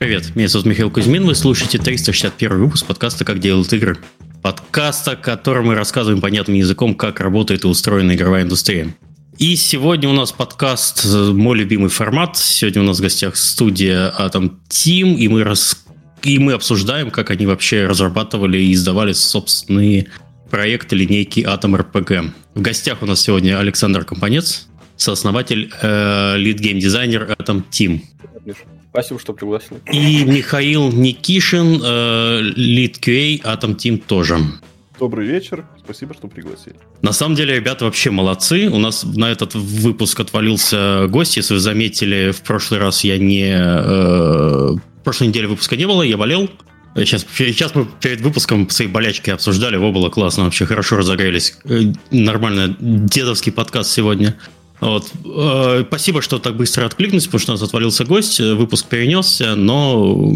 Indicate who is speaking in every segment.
Speaker 1: Привет, меня зовут Михаил Кузьмин, вы слушаете 361 выпуск подкаста «Как делают игры». Подкаста, в котором мы рассказываем понятным языком, как работает и устроена игровая индустрия. И сегодня у нас подкаст, мой любимый формат. Сегодня у нас в гостях студия Atom Team, и мы, рас... и мы обсуждаем, как они вообще разрабатывали и издавали собственные проекты линейки Atom RPG. В гостях у нас сегодня Александр Компанец, сооснователь, э, лид-гейм-дизайнер Atom Team.
Speaker 2: Спасибо, что пригласили.
Speaker 1: И Михаил Никишин, э, лид QA, Atom Team тоже.
Speaker 3: Добрый вечер, спасибо, что пригласили.
Speaker 1: На самом деле, ребята вообще молодцы. У нас на этот выпуск отвалился гость. Если вы заметили, в прошлый раз я не... Э, в прошлой неделе выпуска не было, я болел. Сейчас, сейчас мы перед выпуском свои болячки обсуждали, его было классно, вообще хорошо разогрелись. Э, нормально, дедовский подкаст сегодня. Вот. Э, спасибо, что так быстро откликнулись, потому что у нас отвалился гость, э, выпуск перенесся, но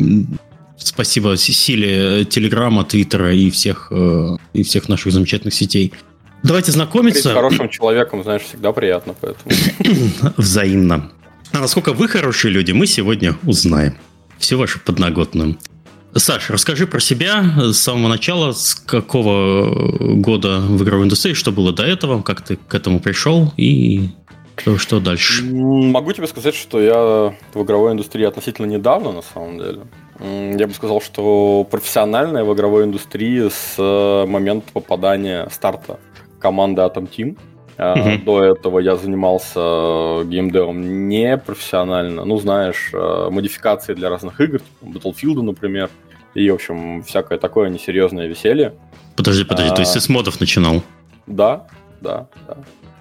Speaker 1: спасибо силе Телеграма, Твиттера и всех, э, и всех наших замечательных сетей. Давайте знакомиться. Быть
Speaker 2: хорошим человеком, знаешь, всегда приятно, поэтому.
Speaker 1: Взаимно. А насколько вы хорошие люди, мы сегодня узнаем. Все ваше подноготную. Саша, расскажи про себя с самого начала, с какого года в игровой индустрии, что было до этого, как ты к этому пришел и что, что дальше?
Speaker 2: Могу тебе сказать, что я в игровой индустрии относительно недавно, на самом деле. Я бы сказал, что профессиональная в игровой индустрии с э, момента попадания старта команды Atom Team. Uh-huh. До этого я занимался э, геймдевом не профессионально. Ну, знаешь, модификации для разных игр, типа Battlefield, например. И, в общем, всякое такое несерьезное веселье.
Speaker 1: Подожди, подожди, а... то есть ты с модов начинал?
Speaker 2: Да, да, да.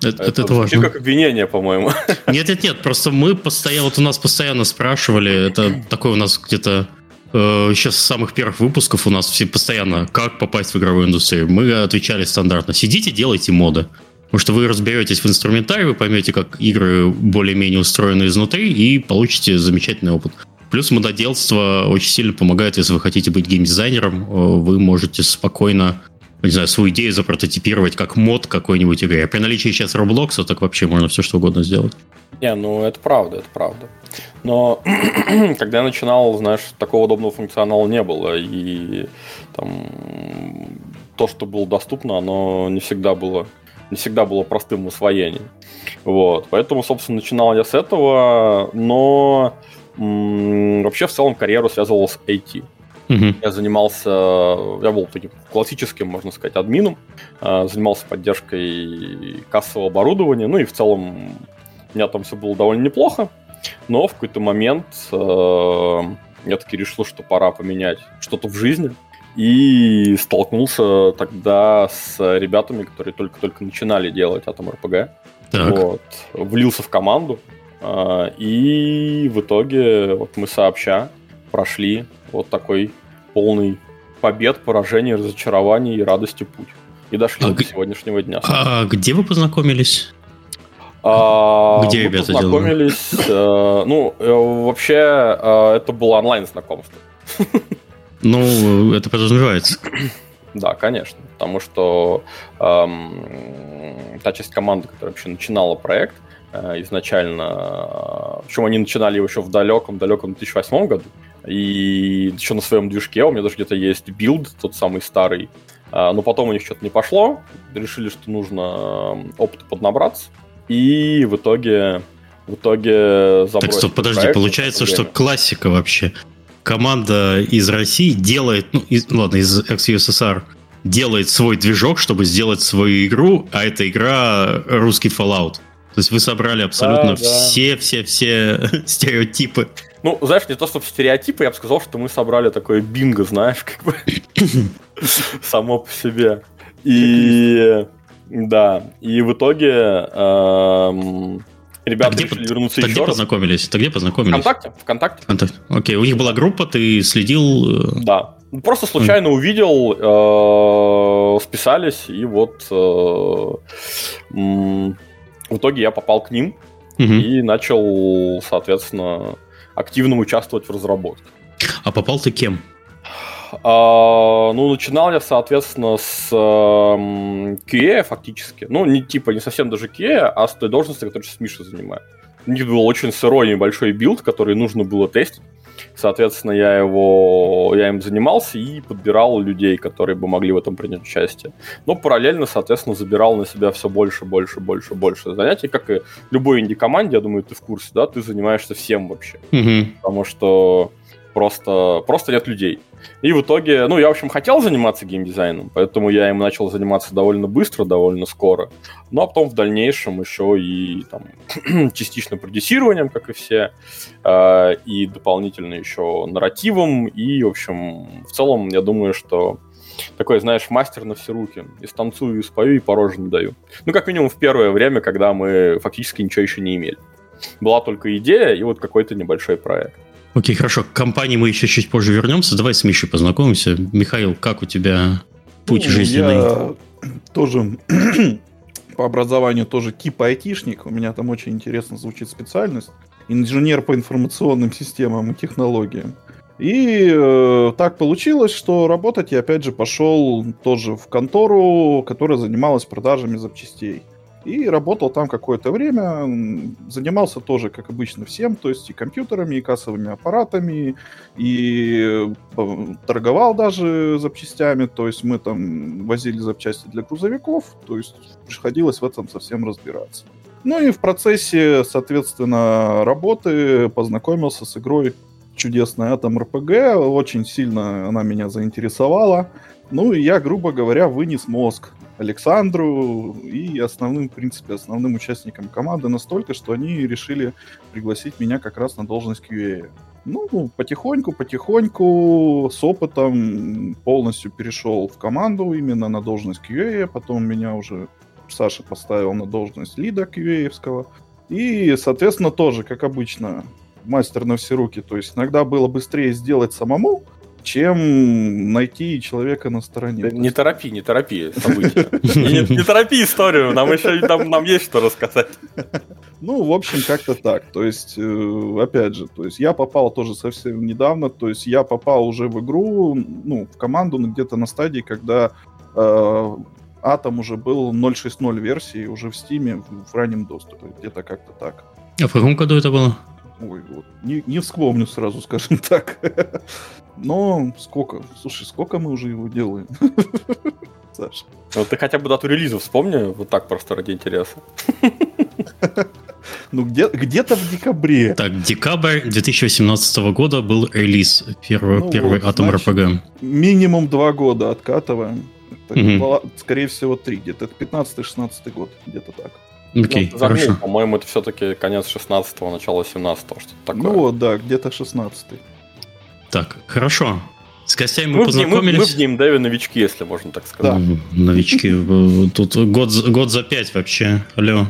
Speaker 1: Это, это, это важно.
Speaker 2: как обвинение, по-моему.
Speaker 1: Нет, нет, нет, просто мы постоянно, вот у нас постоянно спрашивали, это такой у нас где-то э, еще с самых первых выпусков у нас все постоянно, как попасть в игровую индустрию. Мы отвечали стандартно, сидите, делайте моды. Потому что вы разберетесь в инструментарии, вы поймете, как игры более-менее устроены изнутри, и получите замечательный опыт. Плюс мододелство очень сильно помогает, если вы хотите быть геймдизайнером, э, вы можете спокойно не знаю, свою идею запрототипировать как мод какой-нибудь игры. А при наличии сейчас Roblox, так вообще можно все что угодно сделать.
Speaker 2: Не, ну это правда, это правда. Но когда я начинал, знаешь, такого удобного функционала не было. И там то, что было доступно, оно не всегда было не всегда было простым в освоении. Вот. Поэтому, собственно, начинал я с этого, но м- вообще в целом карьеру связывал с IT. Угу. Я занимался, я был таким классическим, можно сказать, админом, а, занимался поддержкой кассового оборудования, ну и в целом у меня там все было довольно неплохо, но в какой-то момент э, я таки решил, что пора поменять что-то в жизни, и столкнулся тогда с ребятами, которые только-только начинали делать RPG. Так. Вот. Влился в команду, э, и в итоге вот мы сообща прошли вот такой полный побед, поражений, разочарований и радости путь. И дошли а до г... сегодняшнего дня.
Speaker 1: А где вы познакомились?
Speaker 2: А, где мы ребята познакомились? Э, ну, э, вообще, э, это было онлайн знакомство.
Speaker 1: Ну, это подразумевается.
Speaker 2: Да, конечно. Потому что эм, та часть команды, которая вообще начинала проект, э, изначально, причем они начинали его еще в далеком-далеком 2008 году, и еще на своем движке у меня даже где-то есть билд, тот самый старый. А, но потом у них что-то не пошло. Решили, что нужно опыта поднабраться. И в итоге в итоге
Speaker 1: Так, стоп, подожди, проект, получается, что классика вообще. Команда из России делает, ну, из, ладно, из ex-USSR, делает свой движок, чтобы сделать свою игру, а эта игра русский Fallout. То есть вы собрали абсолютно все-все-все да, да. стереотипы
Speaker 2: ну, знаешь, не то, чтобы стереотипы, я бы сказал, что мы собрали такое бинго, знаешь, как бы само по себе. И да, и в итоге эм, ребята
Speaker 1: а решили вернуться еще где познакомились? Ты где познакомились?
Speaker 2: Вконтакте. Вконтакте.
Speaker 1: Вконтакте. Окей, у них была группа, ты следил?
Speaker 2: Э? Да. Просто случайно mm. увидел, э, списались, и вот э, в итоге я попал к ним mm-hmm. и начал, соответственно, активно участвовать в разработке.
Speaker 1: А попал ты кем?
Speaker 2: А, ну, начинал я, соответственно, с э, QA фактически. Ну, не типа, не совсем даже QA, а с той должности, которую сейчас Миша занимает. У них был очень сырой небольшой билд, который нужно было тестить. Соответственно, я его, я им занимался и подбирал людей, которые бы могли в этом принять участие. Но параллельно, соответственно, забирал на себя все больше, больше, больше, больше занятий, как и любой инди-команде, я думаю, ты в курсе, да, ты занимаешься всем вообще.
Speaker 1: Угу.
Speaker 2: Потому что просто, просто нет людей. И в итоге, ну, я, в общем, хотел заниматься геймдизайном, поэтому я им начал заниматься довольно быстро, довольно скоро. Ну, а потом в дальнейшем еще и там, частично продюсированием, как и все, э, и дополнительно еще нарративом, и, в общем, в целом, я думаю, что такой, знаешь, мастер на все руки. И станцую, и спою, и пороже даю. Ну, как минимум в первое время, когда мы фактически ничего еще не имели. Была только идея и вот какой-то небольшой проект.
Speaker 1: Окей, хорошо. К компании мы еще чуть позже вернемся. Давай с Мишей познакомимся. Михаил, как у тебя путь ну, жизненный?
Speaker 3: Я тоже по образованию тоже типа айтишник. У меня там очень интересно звучит специальность. Инженер по информационным системам и технологиям. И э, так получилось, что работать я опять же пошел тоже в контору, которая занималась продажами запчастей. И работал там какое-то время, занимался тоже, как обычно, всем, то есть и компьютерами, и кассовыми аппаратами, и э, торговал даже запчастями, то есть мы там возили запчасти для грузовиков, то есть приходилось в этом совсем разбираться. Ну и в процессе, соответственно, работы познакомился с игрой чудесная Atom RPG, очень сильно она меня заинтересовала. Ну и я, грубо говоря, вынес мозг Александру и основным, в принципе, основным участникам команды настолько, что они решили пригласить меня как раз на должность QA. Ну, потихоньку, потихоньку, с опытом полностью перешел в команду именно на должность QA, потом меня уже Саша поставил на должность лида QA-евского. И, соответственно, тоже, как обычно, мастер на все руки. То есть иногда было быстрее сделать самому, чем найти человека на стороне.
Speaker 2: Не торопи, не торопи события. Не торопи историю, нам еще нам есть что рассказать.
Speaker 3: Ну, в общем, как-то так. То есть, э, опять же, то есть я попал тоже совсем недавно, то есть я попал уже в игру, ну, в команду где-то на стадии, когда э, Атом уже был 0.6.0 версии уже в Стиме в раннем доступе, где-то как-то так.
Speaker 1: А в каком году это было?
Speaker 3: Ой, вот, не, не вспомню сразу, скажем так. Но сколько? Слушай, сколько мы уже его делаем?
Speaker 2: Саша. Ну ты хотя бы дату релиза вспомни, вот так просто ради интереса.
Speaker 3: Ну, где, где-то в декабре.
Speaker 1: Так, декабрь 2018 года был релиз первый, ну первый вот, Atom значит, RPG.
Speaker 3: Минимум два года откатываем. Это, угу. Скорее всего, три. Где-то 15-16 год. Где-то так.
Speaker 1: Окей,
Speaker 2: ну, хорошо. По-моему, это все-таки конец 16-го, начало 17-го, что-то такое.
Speaker 3: Ну вот, да, где-то 16-й.
Speaker 1: Так, хорошо. С гостями мы, мы познакомились. Мы,
Speaker 2: мы в геймдеве новички, если можно так сказать. Да.
Speaker 1: Новички. Тут год, год за пять вообще. Алло.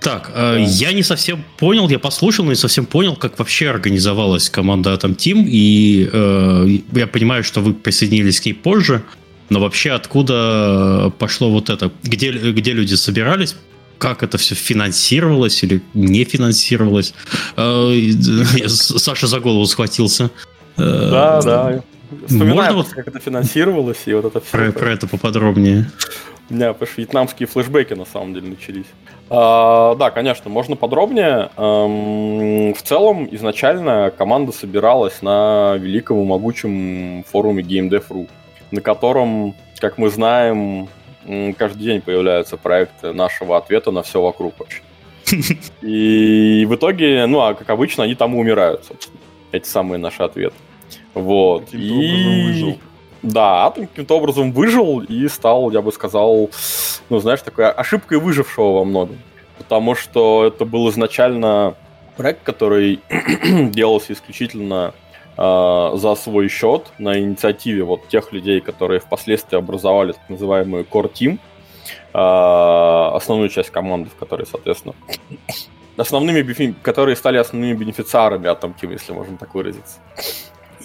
Speaker 1: Так, э, я не совсем понял, я послушал, но не совсем понял, как вообще организовалась команда Atom Team, и э, я понимаю, что вы присоединились к ней позже, но вообще откуда пошло вот это? Где, где люди собирались? Как это все финансировалось или не финансировалось. Э, Саша за голову схватился.
Speaker 2: Э, да, да. Вспоминаем, вот как это финансировалось, и вот это
Speaker 1: все. Про, про это поподробнее.
Speaker 2: У меня потому вьетнамские флешбеки на самом деле начались. А, да, конечно, можно подробнее. Эм, в целом, изначально команда собиралась на великом и могучем форуме GameDev.ru, на котором, как мы знаем, каждый день появляются проекты нашего ответа на все вокруг вообще. И в итоге, ну, а как обычно, они там и умирают, собственно. Эти самые наши ответы. Вот. И... выжил. Да, каким-то образом выжил и стал, я бы сказал, ну, знаешь, такой ошибкой выжившего во многом. Потому что это был изначально проект, который делался исключительно за свой счет на инициативе вот тех людей, которые впоследствии образовали так называемый Core Team, э, основную часть команды, в которой, соответственно, основными, которые стали основными бенефициарами Atom Team, если можно так выразиться.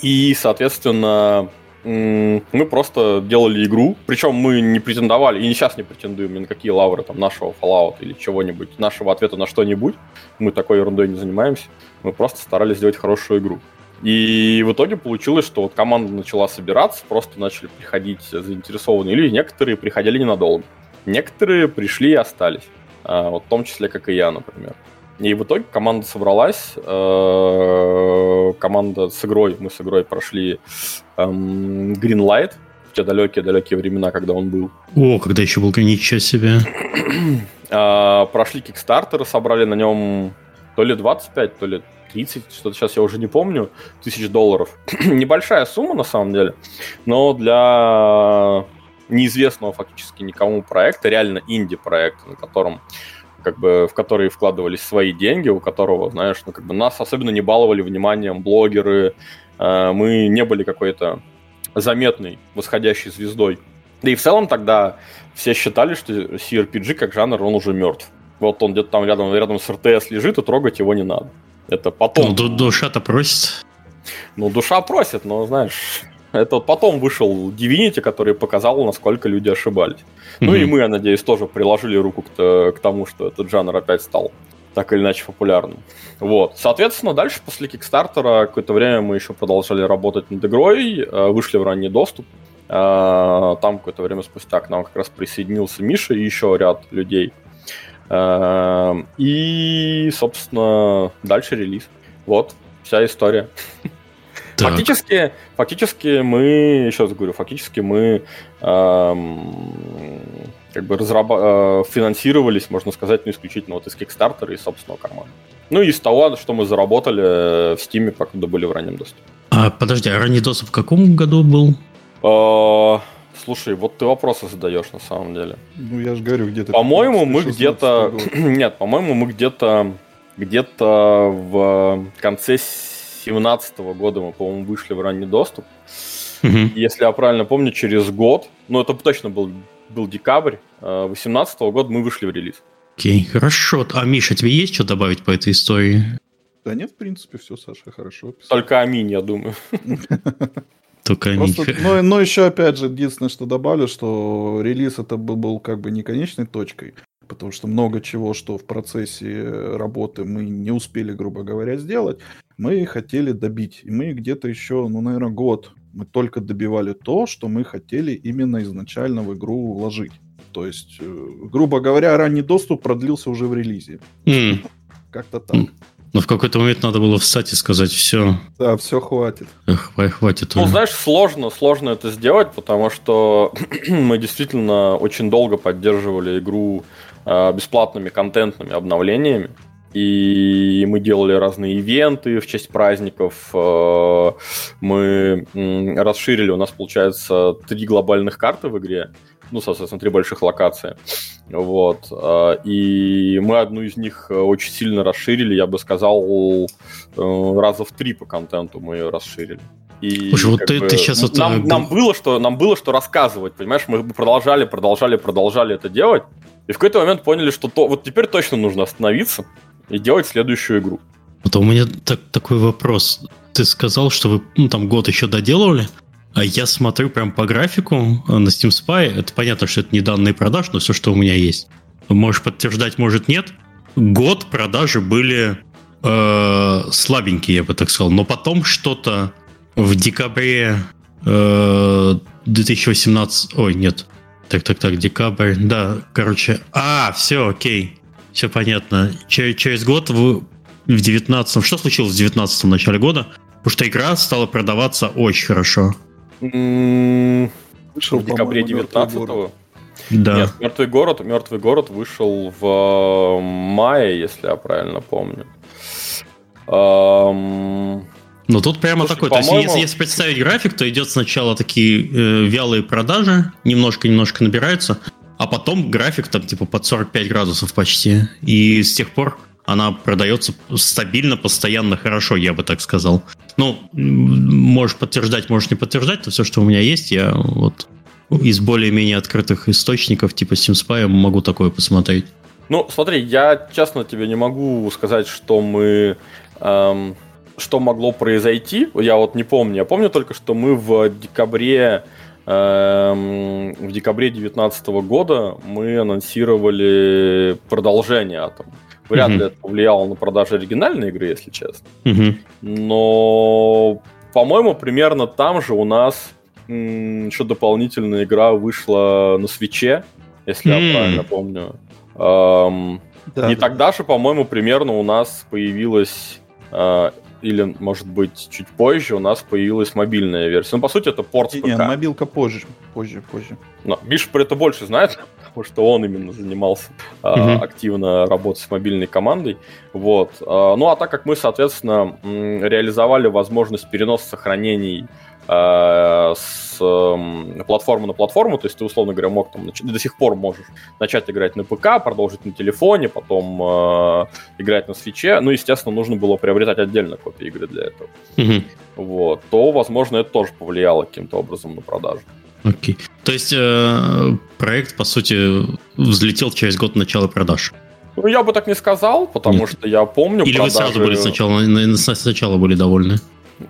Speaker 2: И, соответственно, мы просто делали игру, причем мы не претендовали, и сейчас не претендуем ни на какие лавры там, нашего Fallout или чего-нибудь, нашего ответа на что-нибудь. Мы такой ерундой не занимаемся. Мы просто старались сделать хорошую игру. И в итоге получилось, что вот команда начала собираться, просто начали приходить заинтересованные люди, некоторые приходили ненадолго. Некоторые пришли и остались. А, вот в том числе, как и я, например. И в итоге команда собралась, э, команда с игрой, мы с игрой прошли эм, Greenlight, в те далекие-далекие времена, когда он был.
Speaker 1: О, когда еще был ничего себе.
Speaker 2: А, прошли Kickstarter, собрали на нем то ли 25, то ли 30, что-то сейчас я уже не помню, тысяч долларов. Небольшая сумма на самом деле, но для неизвестного фактически никому проекта, реально инди-проекта, на котором как бы в которые вкладывались свои деньги, у которого, знаешь, ну как бы нас особенно не баловали вниманием блогеры, э, мы не были какой-то заметной восходящей звездой. Да и в целом тогда все считали, что CRPG как жанр, он уже мертв. Вот он где-то там рядом, рядом с РТС лежит, и трогать его не надо. Это потом...
Speaker 1: Ну, душа-то просит.
Speaker 2: Ну, душа просит, но, знаешь, это потом вышел Divinity, который показал, насколько люди ошибались. Mm-hmm. Ну и мы, я надеюсь, тоже приложили руку к, к тому, что этот жанр опять стал так или иначе популярным. Вот. Соответственно, дальше после Кикстартера какое-то время мы еще продолжали работать над игрой, э, вышли в ранний доступ. Э, там какое-то время спустя к нам как раз присоединился Миша и еще ряд людей. Э, и, собственно, дальше релиз. Вот, вся история. Так. Фактически, фактически мы, еще раз говорю, фактически мы эм, как бы разраба- э, финансировались, можно сказать, ну, исключительно вот из Kickstarter и собственного кармана. Ну и из того, что мы заработали в Steam, пока были в раннем доступе.
Speaker 1: А, подожди, а ранний доступ в каком году был?
Speaker 2: Э, слушай, вот ты вопросы задаешь на самом деле.
Speaker 3: Ну, я же говорю, где-то...
Speaker 2: По-моему, мы где-то... Нет, по-моему, мы где-то где-то в конце 2017 года мы, по-моему, вышли в ранний доступ. Если я правильно помню, через год, ну это точно был, был декабрь 2018 года, мы вышли в релиз.
Speaker 1: Окей, хорошо. А Миша, тебе есть что добавить по этой истории?
Speaker 3: Да нет, в принципе, все, Саша, хорошо.
Speaker 2: Описал. Только аминь, я думаю.
Speaker 1: Только.
Speaker 3: Просто, но, но еще, опять же, единственное, что добавлю, что релиз это был, был как бы не конечной точкой, потому что много чего, что в процессе работы мы не успели, грубо говоря, сделать мы хотели добить. И мы где-то еще, ну, наверное, год мы только добивали то, что мы хотели именно изначально в игру вложить. То есть, э, грубо говоря, ранний доступ продлился уже в релизе. Mm. Как-то так. Mm.
Speaker 1: Но в какой-то момент надо было встать и сказать все.
Speaker 3: Да, все хватит.
Speaker 1: Эх, хватит.
Speaker 2: Ну, знаешь, сложно, сложно это сделать, потому что мы действительно очень долго поддерживали игру э, бесплатными контентными обновлениями. И мы делали разные ивенты в честь праздников. Э, мы расширили, у нас получается три глобальных карты в игре. Ну, соответственно, три больших локации. Вот. Э, и мы одну из них очень сильно расширили, я бы сказал, э, раза в три по контенту мы ее расширили.
Speaker 1: И Слушай, вот ты, бы, ты сейчас вот...
Speaker 2: Нам, нам, было что, нам было что рассказывать, понимаешь? Мы продолжали, продолжали, продолжали это делать. И в какой-то момент поняли, что то, вот теперь точно нужно остановиться и делать следующую игру.
Speaker 1: Вот у меня так, такой вопрос. Ты сказал, что вы ну, там год еще доделывали, я смотрю прям по графику на Steam Spy. Это понятно, что это не данные продаж, но все, что у меня есть. Можешь подтверждать, может нет. Год продажи были э, слабенькие, я бы так сказал. Но потом что-то в декабре э, 2018... Ой, нет. Так, так, так, декабрь. Да, короче. А, все, окей. Все понятно. Через, через год в, в 19 Что случилось в 19 начале года? Потому что игра стала продаваться очень хорошо.
Speaker 2: Вышел в декабре 19-го. Да. Нет, мертвый город, мертвый город вышел в мае, если я правильно помню.
Speaker 1: Эм... Ну тут прямо Слушай, такой, то есть если, если представить график, то идет сначала такие э, вялые продажи, немножко-немножко набираются, а потом график там типа под 45 градусов почти. И с тех пор она продается стабильно, постоянно хорошо, я бы так сказал. Ну, можешь подтверждать, можешь не подтверждать, то все, что у меня есть, я вот из более-менее открытых источников, типа SimSpy, могу такое посмотреть.
Speaker 2: Ну, смотри, я честно тебе не могу сказать, что мы... Эм, что могло произойти. Я вот не помню. Я помню только, что мы в декабре Эм, в декабре 2019 года мы анонсировали продолжение Атом. Вряд ли это повлияло на продажи оригинальной игры, если честно. Но, по-моему, примерно там же у нас еще дополнительная игра вышла на свече, если я правильно помню. Эм, да, не да. тогда же, по-моему, примерно у нас появилась э, или, может быть, чуть позже у нас появилась мобильная версия. Ну, по сути, это порт
Speaker 3: ПК. Нет, мобилка позже, позже, позже.
Speaker 2: Но Миша про это больше знает, потому что он именно занимался uh активно работой с мобильной командой. Вот. А, ну, а так как мы, соответственно, реализовали возможность переноса сохранений Э, с платформы на платформу, то есть ты, условно говоря, мог там, до сих пор можешь начать играть на ПК, продолжить на телефоне, потом э, играть на свече, ну, естественно, нужно было приобретать отдельно копии игры для этого. Mm-hmm. Вот, то, возможно, это тоже повлияло каким-то образом на продажу.
Speaker 1: Окей. Okay. То есть э, проект, по сути, взлетел через год начала продаж?
Speaker 2: Ну, я бы так не сказал, потому Нет. что я помню
Speaker 1: Или продажи... вы сразу были сначала, сначала были довольны?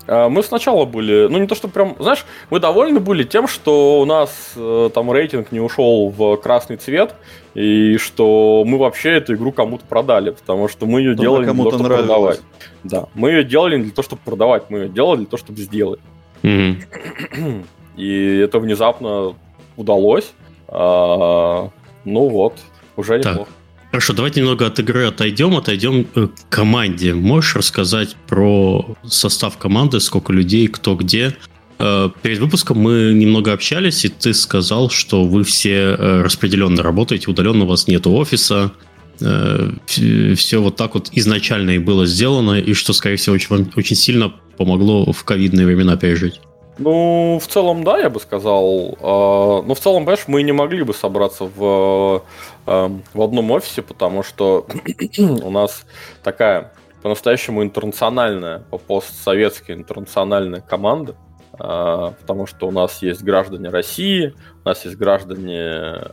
Speaker 2: А, мы сначала были, ну не то, что прям, знаешь, мы довольны были тем, что у нас э, там рейтинг не ушел в красный цвет, и что мы вообще эту игру кому-то продали, потому что мы ее делали
Speaker 3: для того, чтобы нравилось. продавать.
Speaker 2: Да, мы ее делали не для того, чтобы продавать, мы ее делали для того, чтобы сделать. Mm-hmm. И это внезапно удалось. А, ну вот, уже неплохо.
Speaker 1: Хорошо, давайте немного от игры отойдем, отойдем к команде. Можешь рассказать про состав команды, сколько людей, кто где? Э, перед выпуском мы немного общались, и ты сказал, что вы все э, распределенно работаете, удаленно у вас нет офиса, э, все вот так вот изначально и было сделано, и что, скорее всего, очень, очень сильно помогло в ковидные времена пережить.
Speaker 2: Ну, в целом, да, я бы сказал. А, но в целом, понимаешь, мы не могли бы собраться в, эм, в одном офисе, потому что у нас такая по-настоящему интернациональная, постсоветская интернациональная команда, а, потому что у нас есть граждане России, у нас есть граждане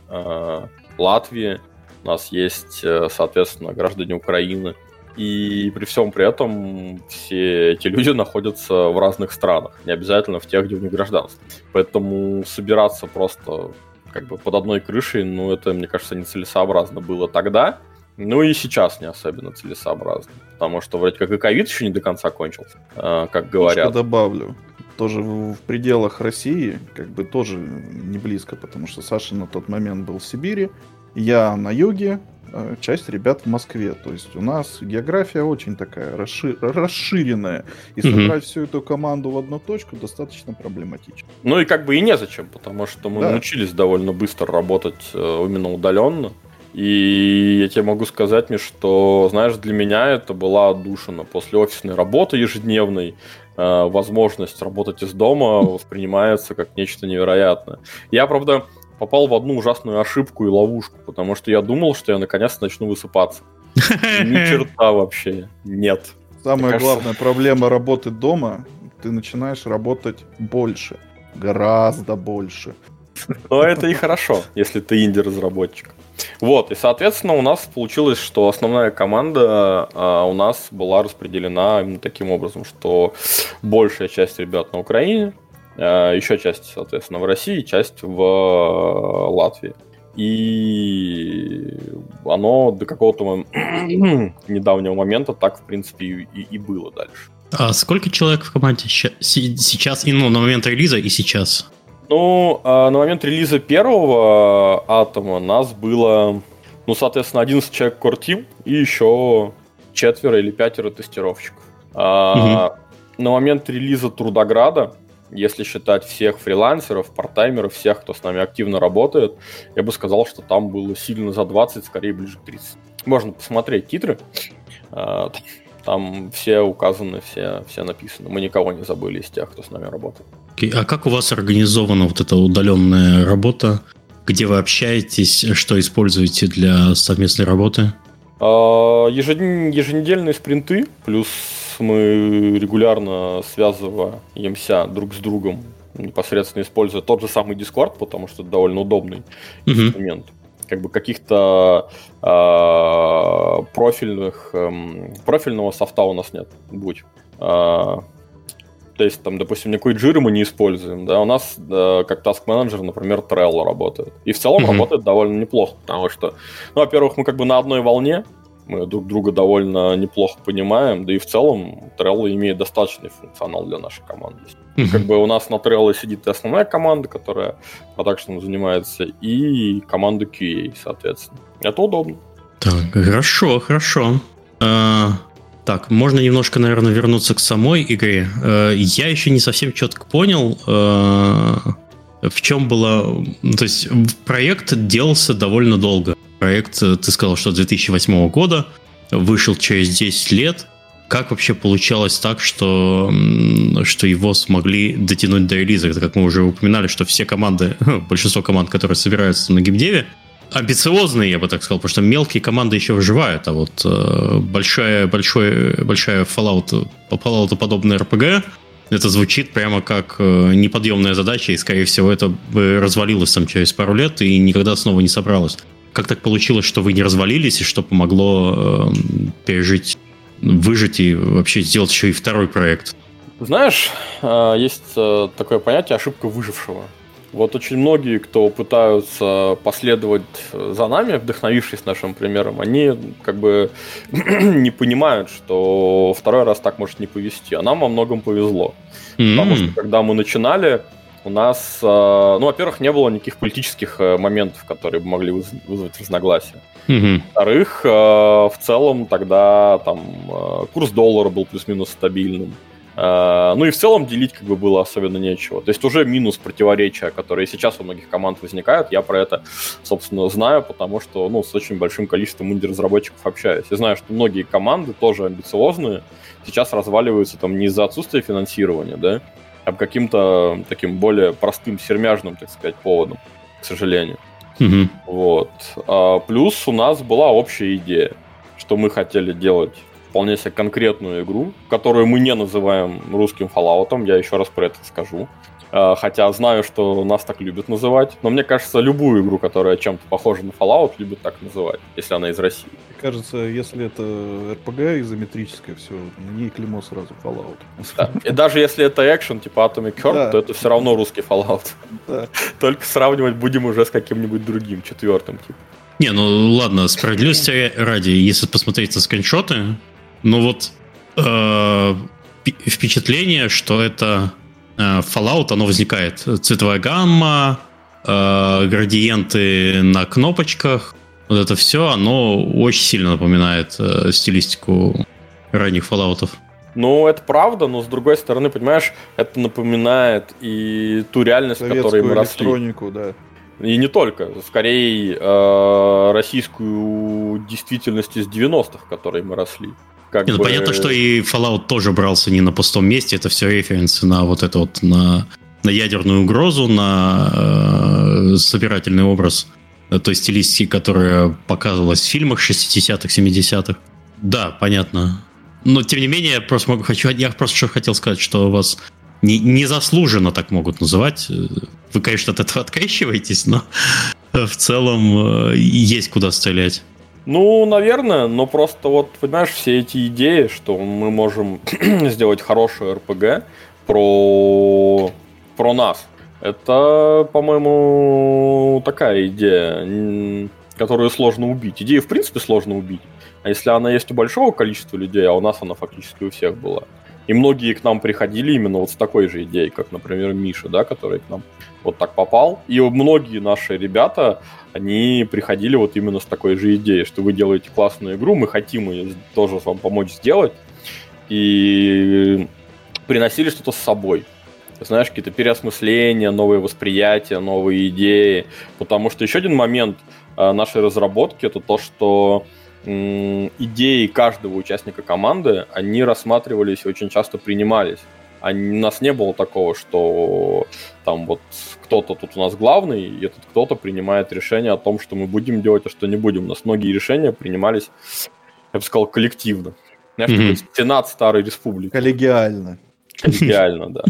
Speaker 2: а, Латвии, у нас есть, э, соответственно, граждане Украины – и при всем при этом все эти люди находятся в разных странах, не обязательно в тех, где у них гражданство. Поэтому собираться просто как бы под одной крышей, ну, это, мне кажется, нецелесообразно было тогда, ну и сейчас не особенно целесообразно. Потому что вроде как и ковид еще не до конца кончился, а, как говорят. Что
Speaker 3: добавлю. Тоже в пределах России, как бы тоже не близко, потому что Саша на тот момент был в Сибири, я на юге, Э, часть ребят в Москве. То есть у нас география очень такая расшир... расширенная. И собрать mm-hmm. всю эту команду в одну точку достаточно проблематично.
Speaker 2: Ну и как бы и незачем, потому что мы да. научились довольно быстро работать э, именно удаленно. И я тебе могу сказать, Миш, что, знаешь, для меня это была отдушина. После офисной работы ежедневной э, возможность работать из дома воспринимается как нечто невероятное. Я, правда, попал в одну ужасную ошибку и ловушку, потому что я думал, что я наконец начну высыпаться. Ни черта вообще нет.
Speaker 3: Самая кажется... главная проблема работы дома, ты начинаешь работать больше, гораздо больше.
Speaker 2: Но это и хорошо, если ты инди-разработчик. Вот, и, соответственно, у нас получилось, что основная команда а, у нас была распределена именно таким образом, что большая часть ребят на Украине, еще часть, соответственно, в России, часть в э, Латвии. И оно до какого-то недавнего момента так, в принципе, и, и было дальше.
Speaker 1: А сколько человек в команде сейчас, и ну, на момент релиза и сейчас?
Speaker 2: Ну, а, на момент релиза первого атома нас было, ну, соответственно, 11 человек Core Team и еще четверо или пятеро тестировщиков. Угу. На момент релиза Трудограда если считать всех фрилансеров, партаймеров, всех, кто с нами активно работает, я бы сказал, что там было сильно за 20, скорее ближе к 30. Можно посмотреть титры. А, там все указаны, все, все написаны. Мы никого не забыли из тех, кто с нами работает.
Speaker 1: Okay. А как у вас организована вот эта удаленная работа? Где вы общаетесь? Что используете для совместной работы?
Speaker 2: А, еженедельные спринты, плюс мы регулярно связываемся друг с другом, непосредственно используя тот же самый Discord, потому что это довольно удобный mm-hmm. инструмент. Как бы каких-то э, профильных э, профильного софта у нас нет, будь. Э, то есть, там, допустим, никакой джиры мы не используем, да, у нас э, как task менеджер, например, Trello работает. И в целом mm-hmm. работает довольно неплохо, потому что, ну, во-первых, мы как бы на одной волне, мы друг друга довольно неплохо понимаем, да и в целом Trello имеет достаточный функционал для нашей команды. Mm-hmm. Как бы у нас на Trello сидит и основная команда, которая продакшеном занимается, и команда QA, соответственно. Это удобно.
Speaker 1: Так, хорошо, хорошо. А, так, можно немножко, наверное, вернуться к самой игре. А, я еще не совсем четко понял, а, в чем было... То есть проект делался довольно долго. Проект, ты сказал, что 2008 года, вышел через 10 лет. Как вообще получалось так, что, что его смогли дотянуть до релиза? Это как мы уже упоминали, что все команды, большинство команд, которые собираются на геймдеве, амбициозные, я бы так сказал, потому что мелкие команды еще выживают, а вот э, большая, большой, большая Fallout, Fallout подобная RPG, это звучит прямо как э, неподъемная задача, и, скорее всего, это бы развалилось там через пару лет и никогда снова не собралось. Как так получилось, что вы не развалились, и что помогло э, пережить, выжить и вообще сделать еще и второй проект?
Speaker 2: Знаешь, э, есть э, такое понятие ошибка выжившего. Вот очень многие, кто пытаются последовать за нами, вдохновившись нашим примером, они как бы не понимают, что второй раз так может не повезти. А нам во многом повезло. Mm-hmm. Потому что когда мы начинали, у нас, э, ну, во-первых, не было никаких политических э, моментов, которые могли вызвать разногласия. Mm-hmm. Во-вторых, э, в целом тогда там курс доллара был плюс-минус стабильным. Ну и в целом делить как бы было особенно нечего. То есть уже минус противоречия, которые сейчас у многих команд возникают, я про это, собственно, знаю, потому что ну, с очень большим количеством инди-разработчиков общаюсь. Я знаю, что многие команды тоже амбициозные, сейчас разваливаются там не из-за отсутствия финансирования, да, а по каким-то таким более простым, сермяжным, так сказать, поводом, к сожалению. Mm-hmm. Вот. А, плюс у нас была общая идея, что мы хотели делать вполне себе конкретную игру, которую мы не называем русским Fallout, я еще раз про это скажу. А, хотя знаю, что нас так любят называть. Но мне кажется, любую игру, которая чем-то похожа на Fallout, любят так называть, если она из России.
Speaker 3: Мне кажется, если это RPG изометрическое, все, на ней клеймо сразу Fallout.
Speaker 2: Да. И даже если это экшен, типа Atomic Heart, да. то это все равно русский Fallout. Да. Только сравнивать будем уже с каким-нибудь другим, четвертым, типа.
Speaker 1: Не, ну ладно, справедливости ради, если посмотреть на скриншоты, ну вот э, впечатление, что это э, Fallout, оно возникает. Цветовая гамма, э, градиенты на кнопочках, вот это все, оно очень сильно напоминает э, стилистику ранних Fallout'ов.
Speaker 2: Ну, это правда, но с другой стороны, понимаешь, это напоминает и ту реальность, в которой мы росли. электронику, да. И не только. Скорее, э, российскую действительность из 90-х, в которой мы росли.
Speaker 1: Как Нет, ну, бы... Понятно, что и Fallout тоже брался не на пустом месте, это все референсы на вот это вот, на, на ядерную угрозу, на э, собирательный образ той стилистики, которая показывалась в фильмах 60-х, 70-х. Да, понятно. Но, тем не менее, я просто могу, хочу, я просто что хотел сказать, что вас не, незаслуженно так могут называть. Вы, конечно, от этого открещиваетесь, но в целом э, есть куда стрелять.
Speaker 2: Ну, наверное, но просто вот, понимаешь, все эти идеи, что мы можем сделать хорошую РПГ про, про нас, это, по-моему, такая идея, которую сложно убить. Идею, в принципе, сложно убить. А если она есть у большого количества людей, а у нас она фактически у всех была. И многие к нам приходили именно вот с такой же идеей, как, например, Миша, да, который к нам вот так попал. И многие наши ребята, они приходили вот именно с такой же идеей, что вы делаете классную игру, мы хотим ее тоже вам помочь сделать. И приносили что-то с собой. Знаешь, какие-то переосмысления, новые восприятия, новые идеи. Потому что еще один момент э, нашей разработки это то, что идеи каждого участника команды, они рассматривались и очень часто принимались. А у нас не было такого, что там вот кто-то тут у нас главный, и этот кто-то принимает решение о том, что мы будем делать, а что не будем. У нас многие решения принимались, я бы сказал, коллективно. Знаешь, mm-hmm. Сенат Старой Республики.
Speaker 3: Коллегиально.
Speaker 2: Коллегиально, да.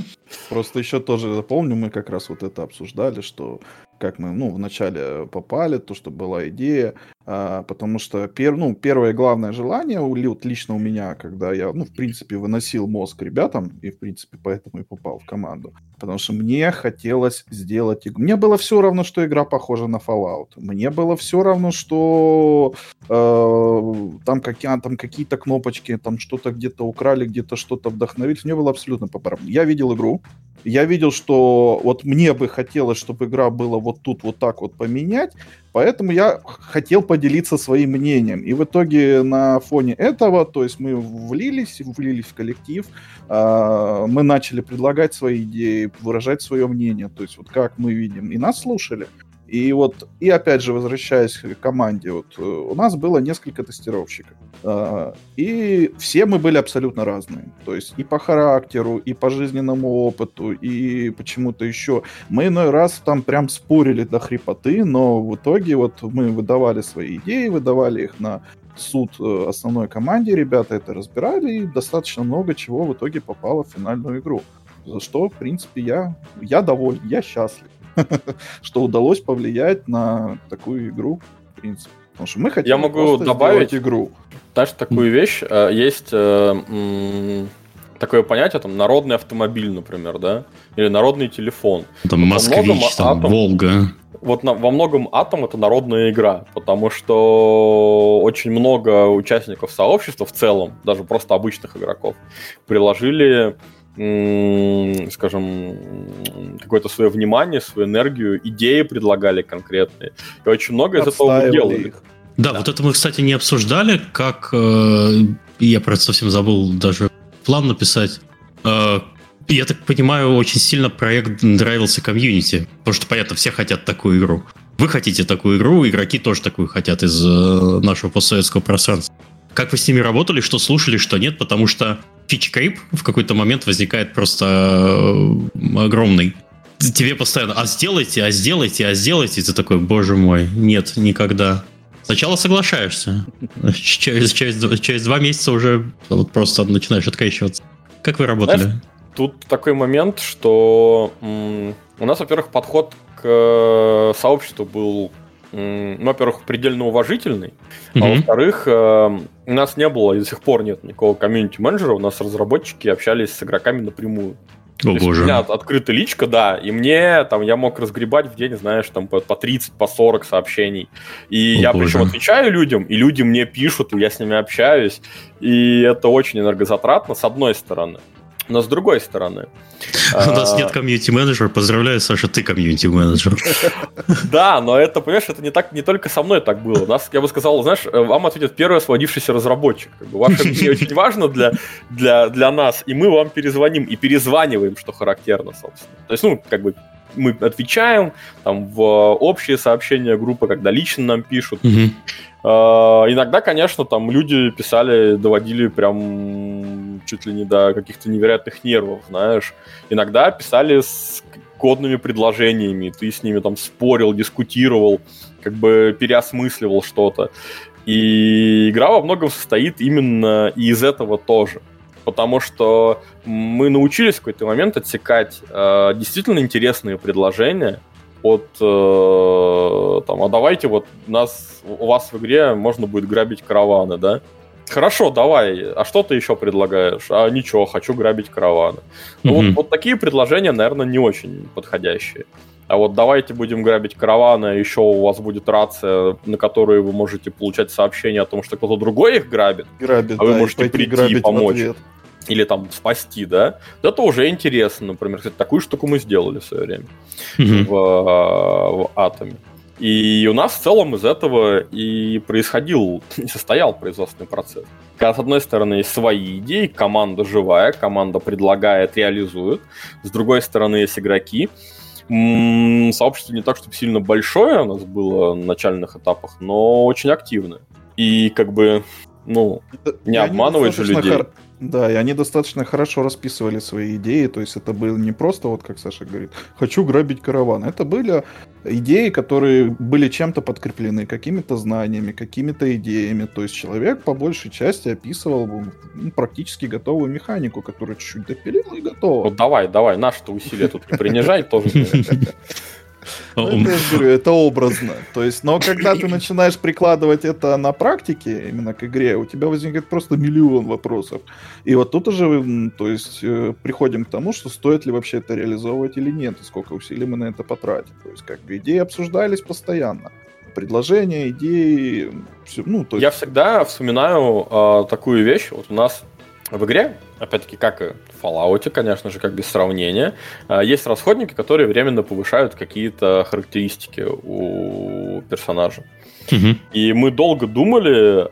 Speaker 3: Просто еще тоже помню, мы как раз вот это обсуждали, что как мы, ну, вначале попали, то, что была идея, потому что пер, ну, первое главное желание, вот лично у меня, когда я, ну, в принципе, выносил мозг ребятам, и, в принципе, поэтому и попал в команду, потому что мне хотелось сделать игру. Мне было все равно, что игра похожа на Fallout. Мне было все равно, что э, там, какие, там какие-то кнопочки, там что-то где-то украли, где-то что-то вдохновились. Мне было абсолютно по барабану. Я видел игру, я видел, что вот мне бы хотелось, чтобы игра была вот тут вот так вот поменять, поэтому я хотел поделиться своим мнением. И в итоге на фоне этого, то есть мы влились, влились в коллектив, э, мы начали предлагать свои идеи, выражать свое мнение, то есть вот как мы видим, и нас слушали. И вот, и опять же, возвращаясь к команде, вот э, у нас было несколько тестировщиков. А, и все мы были абсолютно разные. То есть и по характеру, и по жизненному опыту, и почему-то еще. Мы иной раз там прям спорили до хрипоты, но в итоге вот мы выдавали свои идеи, выдавали их на суд э, основной команде, ребята это разбирали, и достаточно много чего в итоге попало в финальную игру. За что, в принципе, я, я доволен, я счастлив. что удалось повлиять на такую игру, в принципе. Потому что мы хотим
Speaker 2: Я могу добавить игру. Знаешь, такую вещь. Э, есть э, такое понятие, там, народный автомобиль, например, да? Или народный телефон.
Speaker 1: Там Москвич, там, Атом, Волга.
Speaker 2: Вот на, во многом Атом это народная игра, потому что очень много участников сообщества в целом, даже просто обычных игроков, приложили скажем, какое-то свое внимание, свою энергию, идеи предлагали конкретные. И очень много из этого мы делали. Их.
Speaker 1: Да, да, вот это мы, кстати, не обсуждали, как... Э, я просто совсем забыл даже план написать. Э, я так понимаю, очень сильно проект нравился комьюнити, потому что, понятно, все хотят такую игру. Вы хотите такую игру, игроки тоже такую хотят из э, нашего постсоветского пространства. Как вы с ними работали, что слушали, что нет, потому что фич-крип в какой-то момент возникает просто э, огромный. Тебе постоянно, а сделайте, а сделайте, а сделайте. И ты такой, боже мой, нет, никогда. Сначала соглашаешься. Через, через, через два месяца уже вот просто начинаешь открещиваться. Как вы работали? Знаешь,
Speaker 2: тут такой момент, что у нас, во-первых, подход к э, сообществу был ну, во-первых, предельно уважительный, mm-hmm. а во-вторых, э, у нас не было и до сих пор нет никакого комьюнити-менеджера, у нас разработчики общались с игроками напрямую.
Speaker 1: О, То боже.
Speaker 2: у меня открыта личка, да, и мне там я мог разгребать в день, знаешь, там по, по 30, по 40 сообщений. И О, я боже. причем отвечаю людям, и люди мне пишут, и я с ними общаюсь. И это очень энергозатратно, с одной стороны. Но с другой стороны...
Speaker 1: У нас нет комьюнити-менеджера. Поздравляю, Саша, ты комьюнити-менеджер.
Speaker 2: Да, но это, понимаешь, это не, так, не только со мной так было. Нас, я бы сказал, знаешь, вам ответит первый освободившийся разработчик. Ваше мнение очень важно для, для, для нас, и мы вам перезвоним и перезваниваем, что характерно, собственно. То есть, ну, как бы мы отвечаем там в общие сообщения группы, когда лично нам пишут. Угу. Э, иногда, конечно, там люди писали, доводили прям чуть ли не до каких-то невероятных нервов, знаешь. Иногда писали с кодными предложениями, ты с ними там спорил, дискутировал, как бы переосмысливал что-то. И игра во многом состоит именно из этого тоже. Потому что мы научились в какой-то момент отсекать э, действительно интересные предложения, от э, там, а давайте вот нас, у вас в игре можно будет грабить караваны, да? Хорошо, давай. А что ты еще предлагаешь? А ничего, хочу грабить караваны. Ну, mm-hmm. вот, вот такие предложения, наверное, не очень подходящие. А вот давайте будем грабить караваны, еще у вас будет рация, на которой вы можете получать сообщения о том, что кто-то другой их грабит,
Speaker 3: грабит
Speaker 2: а вы да, можете и прийти и помочь или там спасти, да, это уже интересно, например. Кстати, такую штуку мы сделали в свое время mm-hmm. в, в Атоме. И у нас в целом из этого и происходил, не состоял производственный процесс. Когда, с одной стороны, есть свои идеи, команда живая, команда предлагает, реализует. С другой стороны, есть игроки. Сообщество не так, чтобы сильно большое у нас было на начальных этапах, но очень активное. И как бы, ну, не обманывать же людей. Хор
Speaker 3: да, и они достаточно хорошо расписывали свои идеи, то есть это было не просто, вот как Саша говорит, хочу грабить караван. Это были идеи, которые были чем-то подкреплены, какими-то знаниями, какими-то идеями. То есть человек по большей части описывал ну, практически готовую механику, которую чуть-чуть допилил и готово.
Speaker 2: Вот давай, давай, наши-то усилия тут не принижай тоже.
Speaker 3: Ну, это, я говорю, это образно. То есть, но когда ты начинаешь прикладывать это на практике, именно к игре, у тебя возникает просто миллион вопросов. И вот тут уже, то есть, э, приходим к тому, что стоит ли вообще это реализовывать или нет, и сколько усилий мы на это потратим. То есть, как бы идеи обсуждались постоянно предложения, идеи, все, ну,
Speaker 2: то есть... Я всегда вспоминаю э, такую вещь. Вот у нас в игре, опять-таки, как и в Fallout, конечно же, как без сравнения, а, есть расходники, которые временно повышают какие-то характеристики у персонажа. Угу. И мы долго думали,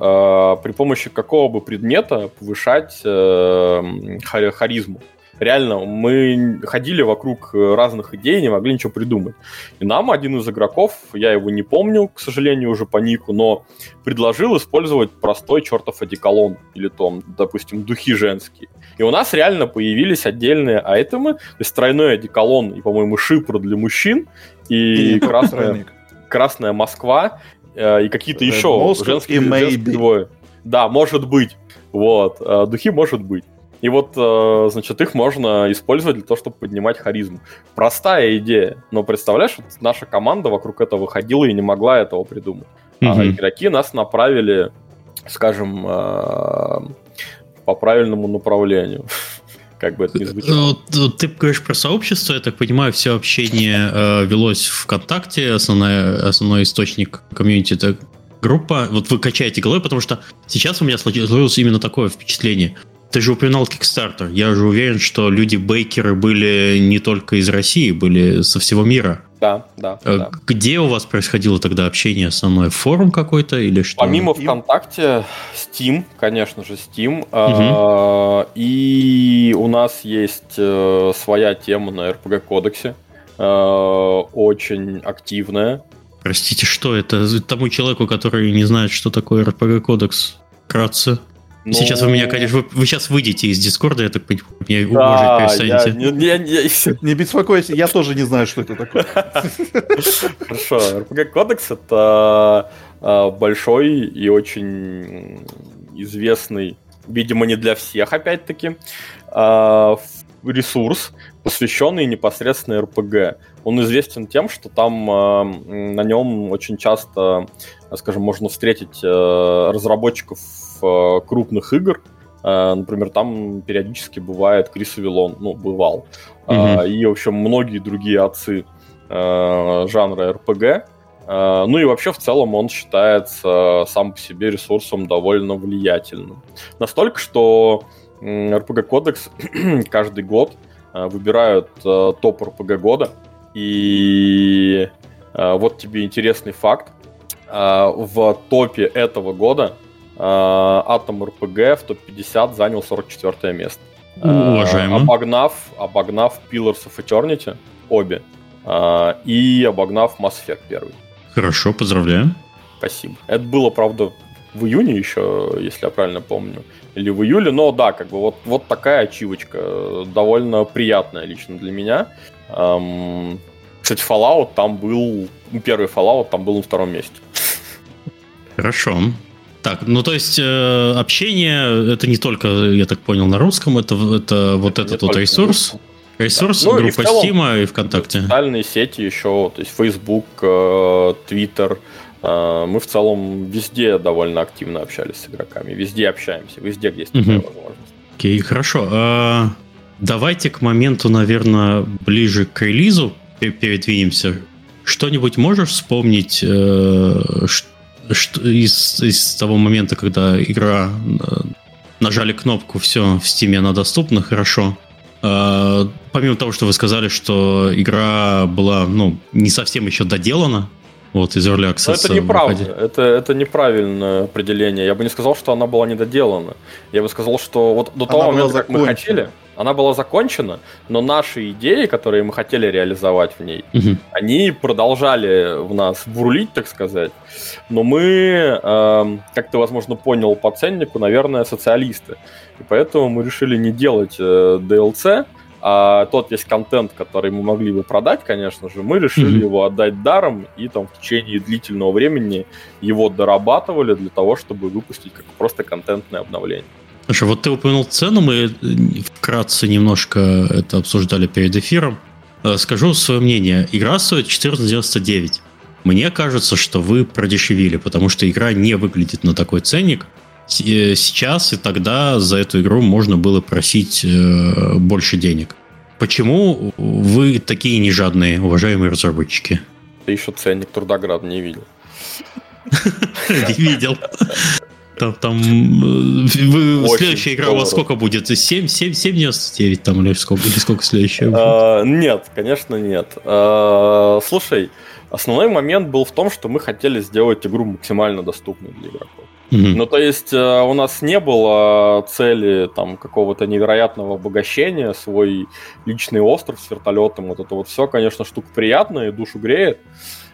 Speaker 2: при помощи какого бы предмета повышать э, харизму реально мы ходили вокруг разных идей, не могли ничего придумать. И нам один из игроков, я его не помню, к сожалению, уже по нику, но предложил использовать простой чертов одеколон или там, допустим, духи женские. И у нас реально появились отдельные айтемы, то есть тройной одеколон и, по-моему, шипр для мужчин, и, и красная, красная Москва, э, и какие-то еще
Speaker 3: женские,
Speaker 2: женские Да, может быть. Вот. Э, духи может быть. И вот, э, значит, их можно использовать для того, чтобы поднимать харизму. Простая идея, но представляешь, вот наша команда вокруг этого ходила и не могла этого придумать. Mm-hmm. А игроки нас направили, скажем, э, по правильному направлению. Как бы это ни звучало.
Speaker 1: Ну, ты говоришь про сообщество, я так понимаю, все общение э, велось ВКонтакте, основной, основной источник комьюнити это группа. Вот вы качаете головой, потому что сейчас у меня сложилось именно такое впечатление. Ты же упоминал Kickstarter. Я же уверен, что люди-бейкеры были не только из России, были со всего мира.
Speaker 2: Да, да,
Speaker 1: э, да. Где у вас происходило тогда общение основное? Форум какой-то или что?
Speaker 2: Помимо ВКонтакте, Steam, конечно же, Steam. Угу. И у нас есть э, своя тема на RPG-кодексе. Э, очень активная.
Speaker 1: Простите, что это? Тому человеку, который не знает, что такое RPG-кодекс, вкратце. Но... Сейчас вы меня, конечно, вы, вы сейчас выйдете из Дискорда, я так понимаю, меня да, перестанете.
Speaker 3: Я, не, я, я... не беспокойся, я тоже не знаю, что это такое.
Speaker 2: Хорошо, RPG Кодекс это а, большой и очень известный, видимо, не для всех, опять-таки, а, ресурс, посвященный непосредственно РПГ. Он известен тем, что там а, на нем очень часто, скажем, можно встретить разработчиков Э, крупных игр. Э, например, там периодически бывает Крис Авилон, ну, бывал. Mm-hmm. И, в общем, многие другие отцы жанра RPG. Ну и вообще в целом он считается сам по себе ресурсом довольно влиятельным. Настолько, что RPG Кодекс каждый год выбирают топ RPG года. И вот тебе интересный факт. В топе этого года Атом РПГ в топ-50 занял 44 место.
Speaker 1: Уважаемо.
Speaker 2: Обогнав, обогнав Pillars of Eternity, обе. И обогнав Mass Effect первый.
Speaker 1: Хорошо, поздравляю.
Speaker 2: Спасибо. Это было, правда, в июне еще, если я правильно помню, или в июле, но да, как бы вот, вот такая ачивочка, довольно приятная лично для меня. Эм, кстати, Fallout там был, первый Fallout там был на втором месте.
Speaker 1: Хорошо. Так, ну то есть э, общение это не только, я так понял, на русском, это, это вот этот вот ресурс. Ресурс, да. ну, группа и Steam и ВКонтакте.
Speaker 2: Социальные сети еще, то есть Facebook, э, Twitter. Э, мы в целом везде довольно активно общались с игроками. Везде общаемся, везде, где есть угу. такая возможность.
Speaker 1: Окей, хорошо. А, давайте к моменту, наверное, ближе к релизу передвинемся. Что-нибудь можешь вспомнить, э, что из, из того момента, когда игра э, нажали кнопку, все, в Steam она доступна, хорошо. А, помимо того, что вы сказали, что игра была, ну, не совсем еще доделана, вот, из Early Access. Но
Speaker 2: это неправда. Это, это неправильное определение. Я бы не сказал, что она была недоделана. Я бы сказал, что вот до того момента, как мы хотели, она была закончена, но наши идеи, которые мы хотели реализовать в ней, угу. они продолжали в нас бурлить, так сказать. Но мы, э, как ты, возможно, понял по ценнику, наверное, социалисты. И поэтому мы решили не делать э, DLC, а тот весь контент, который мы могли бы продать, конечно же, мы решили mm-hmm. его отдать даром и там в течение длительного времени его дорабатывали для того, чтобы выпустить как просто контентное обновление.
Speaker 1: Слушай, вот ты упомянул цену, мы вкратце немножко это обсуждали перед эфиром. Э, скажу свое мнение. Игра стоит 14.99. Мне кажется, что вы продешевили, потому что игра не выглядит на такой ценник. Э, сейчас и тогда за эту игру можно было просить э, больше денег. Почему вы такие нежадные, уважаемые разработчики?
Speaker 2: Ты еще ценник Трудоград не видел.
Speaker 1: Не видел. Там, там э, вы, следующая игра у вас сколько будет? 7, 7, 7,99 там или сколько, или сколько следующая?
Speaker 2: А, нет, конечно нет. А, слушай, основной момент был в том, что мы хотели сделать игру максимально доступной для игроков. Mm-hmm. Ну, то есть э, у нас не было цели там какого-то невероятного обогащения, свой личный остров с вертолетом, вот это вот все, конечно, штука приятная и душу греет,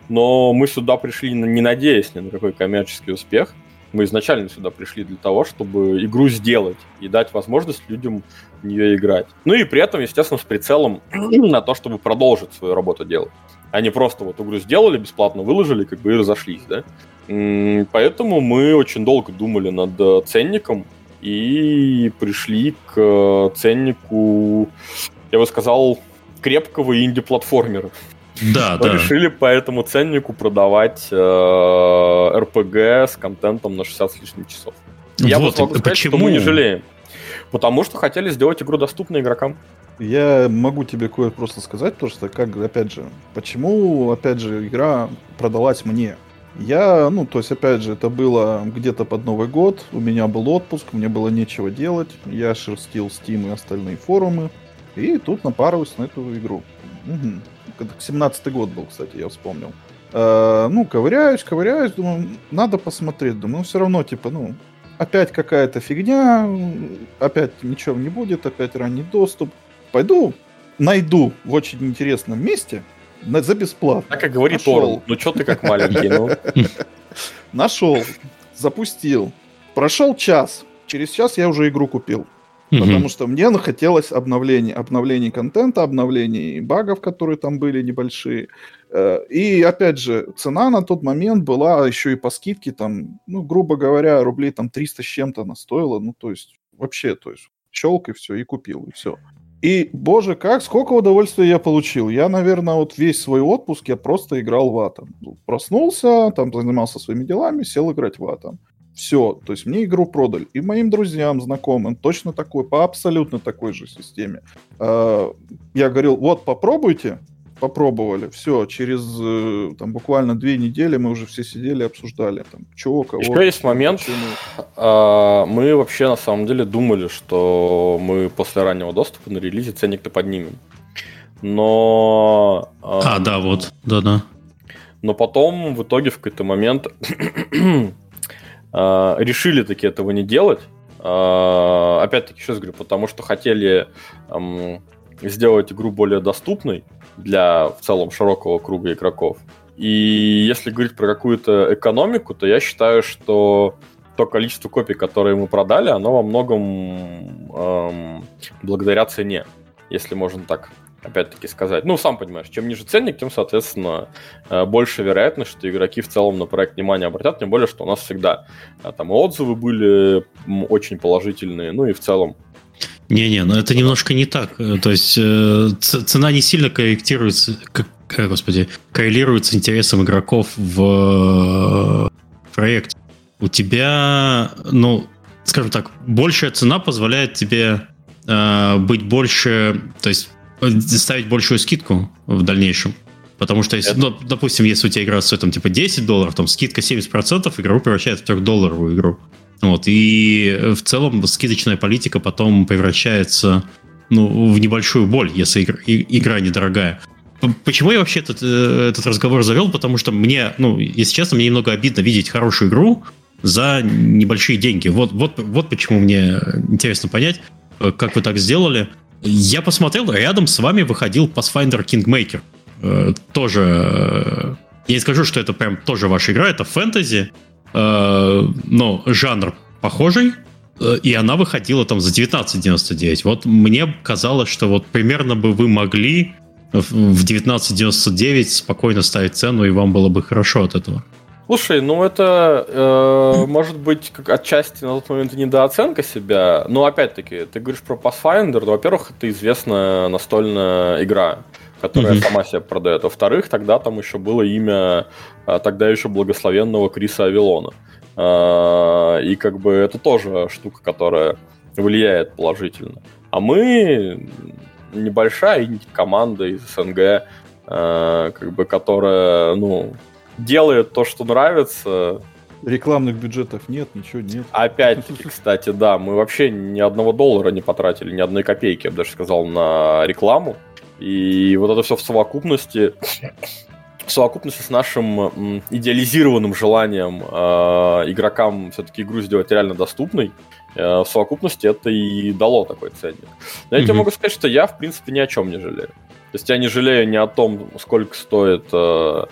Speaker 2: но мы сюда пришли не надеясь ни на какой коммерческий успех. Мы изначально сюда пришли для того, чтобы игру сделать и дать возможность людям в нее играть. Ну и при этом, естественно, с прицелом на то, чтобы продолжить свою работу делать. Они просто вот игру сделали, бесплатно выложили, как бы и разошлись, да. Поэтому мы очень долго думали над э, ценником и пришли к э, ценнику, я бы сказал, крепкого инди-платформера.
Speaker 1: Да, Мы
Speaker 2: да. решили по этому ценнику продавать э, RPG с контентом на 60 с лишним часов. Я вот, могу сказать, почему? что мы не жалеем. Потому что хотели сделать игру доступной игрокам.
Speaker 3: Я могу тебе кое просто сказать, потому что, как, опять же, почему, опять же, игра продалась мне. Я, ну, то есть, опять же, это было где-то под Новый год, у меня был отпуск, мне было нечего делать, я шерстил Steam и остальные форумы, и тут напарываюсь на эту игру. Угу. 17-й год был, кстати, я вспомнил. Э, ну, ковыряюсь, ковыряюсь, думаю, надо посмотреть, думаю, ну, все равно, типа, ну, опять какая-то фигня, опять ничего не будет, опять ранний доступ. Пойду, найду в очень интересном месте, за бесплатно.
Speaker 2: Так как говорит Нашел. ну что ты как маленький, ну?
Speaker 3: Нашел, запустил. Прошел час. Через час я уже игру купил. Потому что мне хотелось обновлений, обновлений контента, обновлений багов, которые там были небольшие. Э, и опять же, цена на тот момент была еще и по скидке, там, ну, грубо говоря, рублей там 300 с чем-то она стоила. Ну, то есть, вообще, то есть, щелк и все, и купил, и все. И, боже, как, сколько удовольствия я получил. Я, наверное, вот весь свой отпуск я просто играл в Атом. Проснулся, там занимался своими делами, сел играть в Атом. Все, то есть мне игру продали. И моим друзьям, знакомым, точно такой, по абсолютно такой же системе. А, я говорил, вот попробуйте, попробовали, все, через э, там буквально две недели мы уже все сидели, обсуждали, там, чего, кого.
Speaker 2: Еще есть момент, а, мы вообще на самом деле думали, что мы после раннего доступа на релизе ценник-то поднимем. Но...
Speaker 1: А, а, да, вот, да-да.
Speaker 2: Но потом в итоге в какой-то момент решили таки этого не делать. А, опять-таки, раз говорю, потому что хотели сделать игру более доступной, для в целом широкого круга игроков. И если говорить про какую-то экономику, то я считаю, что то количество копий, которые мы продали, оно во многом эм, благодаря цене, если можно так опять-таки сказать. Ну, сам понимаешь, чем ниже ценник, тем, соответственно, э, больше вероятность, что игроки в целом на проект внимание обратят, тем более, что у нас всегда э, там отзывы были очень положительные, ну и в целом
Speaker 1: не-не, но это немножко не так. Э, то есть э, цена не сильно корректируется, как, э, господи, коррелирует с интересом игроков в проекте. У тебя, ну, скажем так, большая цена позволяет тебе э, быть больше, то есть ставить большую скидку в дальнейшем. Потому что, если, ну, допустим, если у тебя игра стоит там, типа 10 долларов, там скидка 70%, игру превращает в 3-долларовую игру. Вот, и в целом скидочная политика потом превращается ну, в небольшую боль, если игра, игра недорогая. Почему я вообще этот, э, этот разговор завел? Потому что мне, ну, если честно, мне немного обидно видеть хорошую игру за небольшие деньги. Вот, вот, вот почему мне интересно понять, э, как вы так сделали. Я посмотрел, рядом с вами выходил Pathfinder Kingmaker. Э, тоже... Я не скажу, что это прям тоже ваша игра, это фэнтези, э, ну, жанр похожий, э, и она выходила там за 19.99. Вот мне казалось, что вот примерно бы вы могли в 19.99 спокойно ставить цену, и вам было бы хорошо от этого.
Speaker 2: Слушай, ну это э, может быть как отчасти на тот момент недооценка себя, но опять-таки, ты говоришь про Pathfinder, во-первых, это известная настольная игра которая mm-hmm. сама себя продает. Во-вторых, тогда там еще было имя а, тогда еще благословенного Криса Авилона. А, и как бы это тоже штука, которая влияет положительно. А мы небольшая команда из СНГ, а, как бы, которая, ну, делает то, что нравится,
Speaker 3: Рекламных бюджетов нет, ничего нет.
Speaker 2: Опять-таки, кстати, да, мы вообще ни одного доллара не потратили, ни одной копейки, я бы даже сказал, на рекламу. И вот это все в совокупности в совокупности с нашим идеализированным желанием э, игрокам все-таки игру сделать реально доступной, э, в совокупности это и дало такой ценник. Но я тебе могу сказать, что я, в принципе, ни о чем не жалею. То есть я не жалею ни о том, сколько стоит э,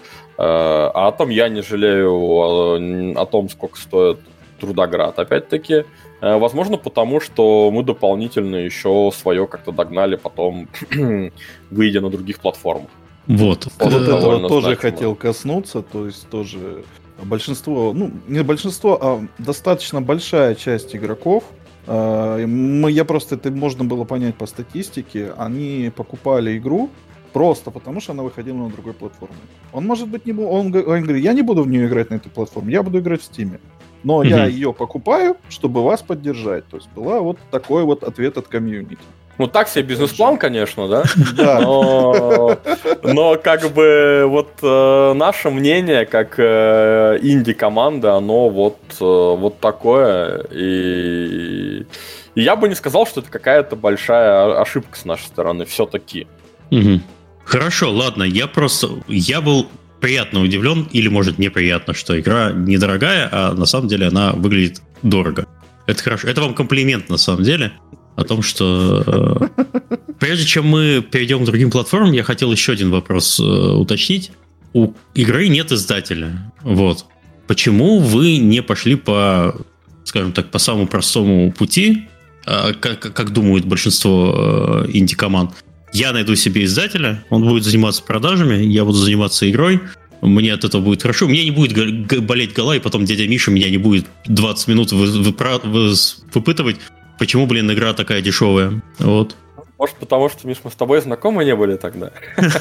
Speaker 2: а о том я не жалею о, о том, сколько стоит Трудоград. Опять-таки, возможно, потому что мы дополнительно еще свое как-то догнали потом, выйдя на других платформах.
Speaker 3: Вот. Вот этого тоже значимо. хотел коснуться, то есть тоже большинство, ну, не большинство, а достаточно большая часть игроков, э, я просто, это можно было понять по статистике, они покупали игру просто потому, что она выходила на другой платформе. Он, может быть, не он, он говорит, я не буду в нее играть на этой платформе, я буду играть в Steam. Но mm-hmm. я ее покупаю, чтобы вас поддержать. То есть была вот такой вот ответ от комьюнити.
Speaker 2: Ну, так себе бизнес-план, конечно, да? Да. Но, но как бы вот э, наше мнение, как э, инди-команда, оно вот, э, вот такое. И, и я бы не сказал, что это какая-то большая ошибка с нашей стороны все-таки.
Speaker 1: Угу. Хорошо, ладно, я просто... Я был приятно удивлен, или, может, неприятно, что игра недорогая, а на самом деле она выглядит дорого. Это хорошо. Это вам комплимент, на самом деле о том, что э, прежде чем мы перейдем к другим платформам, я хотел еще один вопрос э, уточнить. У игры нет издателя. Вот. Почему вы не пошли по, скажем так, по самому простому пути, э, как, как думают большинство инди-команд? Я найду себе издателя, он будет заниматься продажами, я буду заниматься игрой, мне от этого будет хорошо. Мне не будет болеть голова, и потом дядя Миша меня не будет 20 минут выпытывать, почему, блин, игра такая дешевая. Вот.
Speaker 2: Может, потому что, Миш, мы с тобой знакомы не были тогда.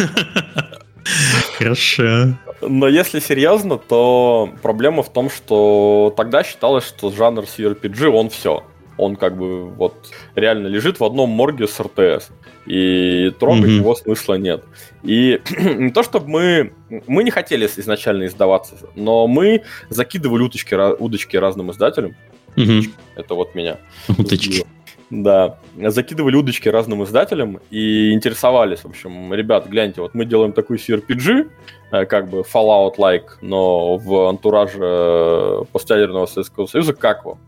Speaker 1: Хорошо.
Speaker 2: Но если серьезно, то проблема в том, что тогда считалось, что жанр CRPG, он все. Он как бы вот реально лежит в одном морге с РТС. И трогать mm-hmm. его смысла нет. И не то, чтобы мы... Мы не хотели изначально издаваться, но мы закидывали уточки, удочки разным издателям. Угу. Это вот меня.
Speaker 1: Уточки.
Speaker 2: Да, закидывали удочки разным издателям и интересовались, в общем, ребят, гляньте, вот мы делаем такой CRPG, э, как бы Fallout-like, но в антураже э, постядерного Советского Союза, как вам?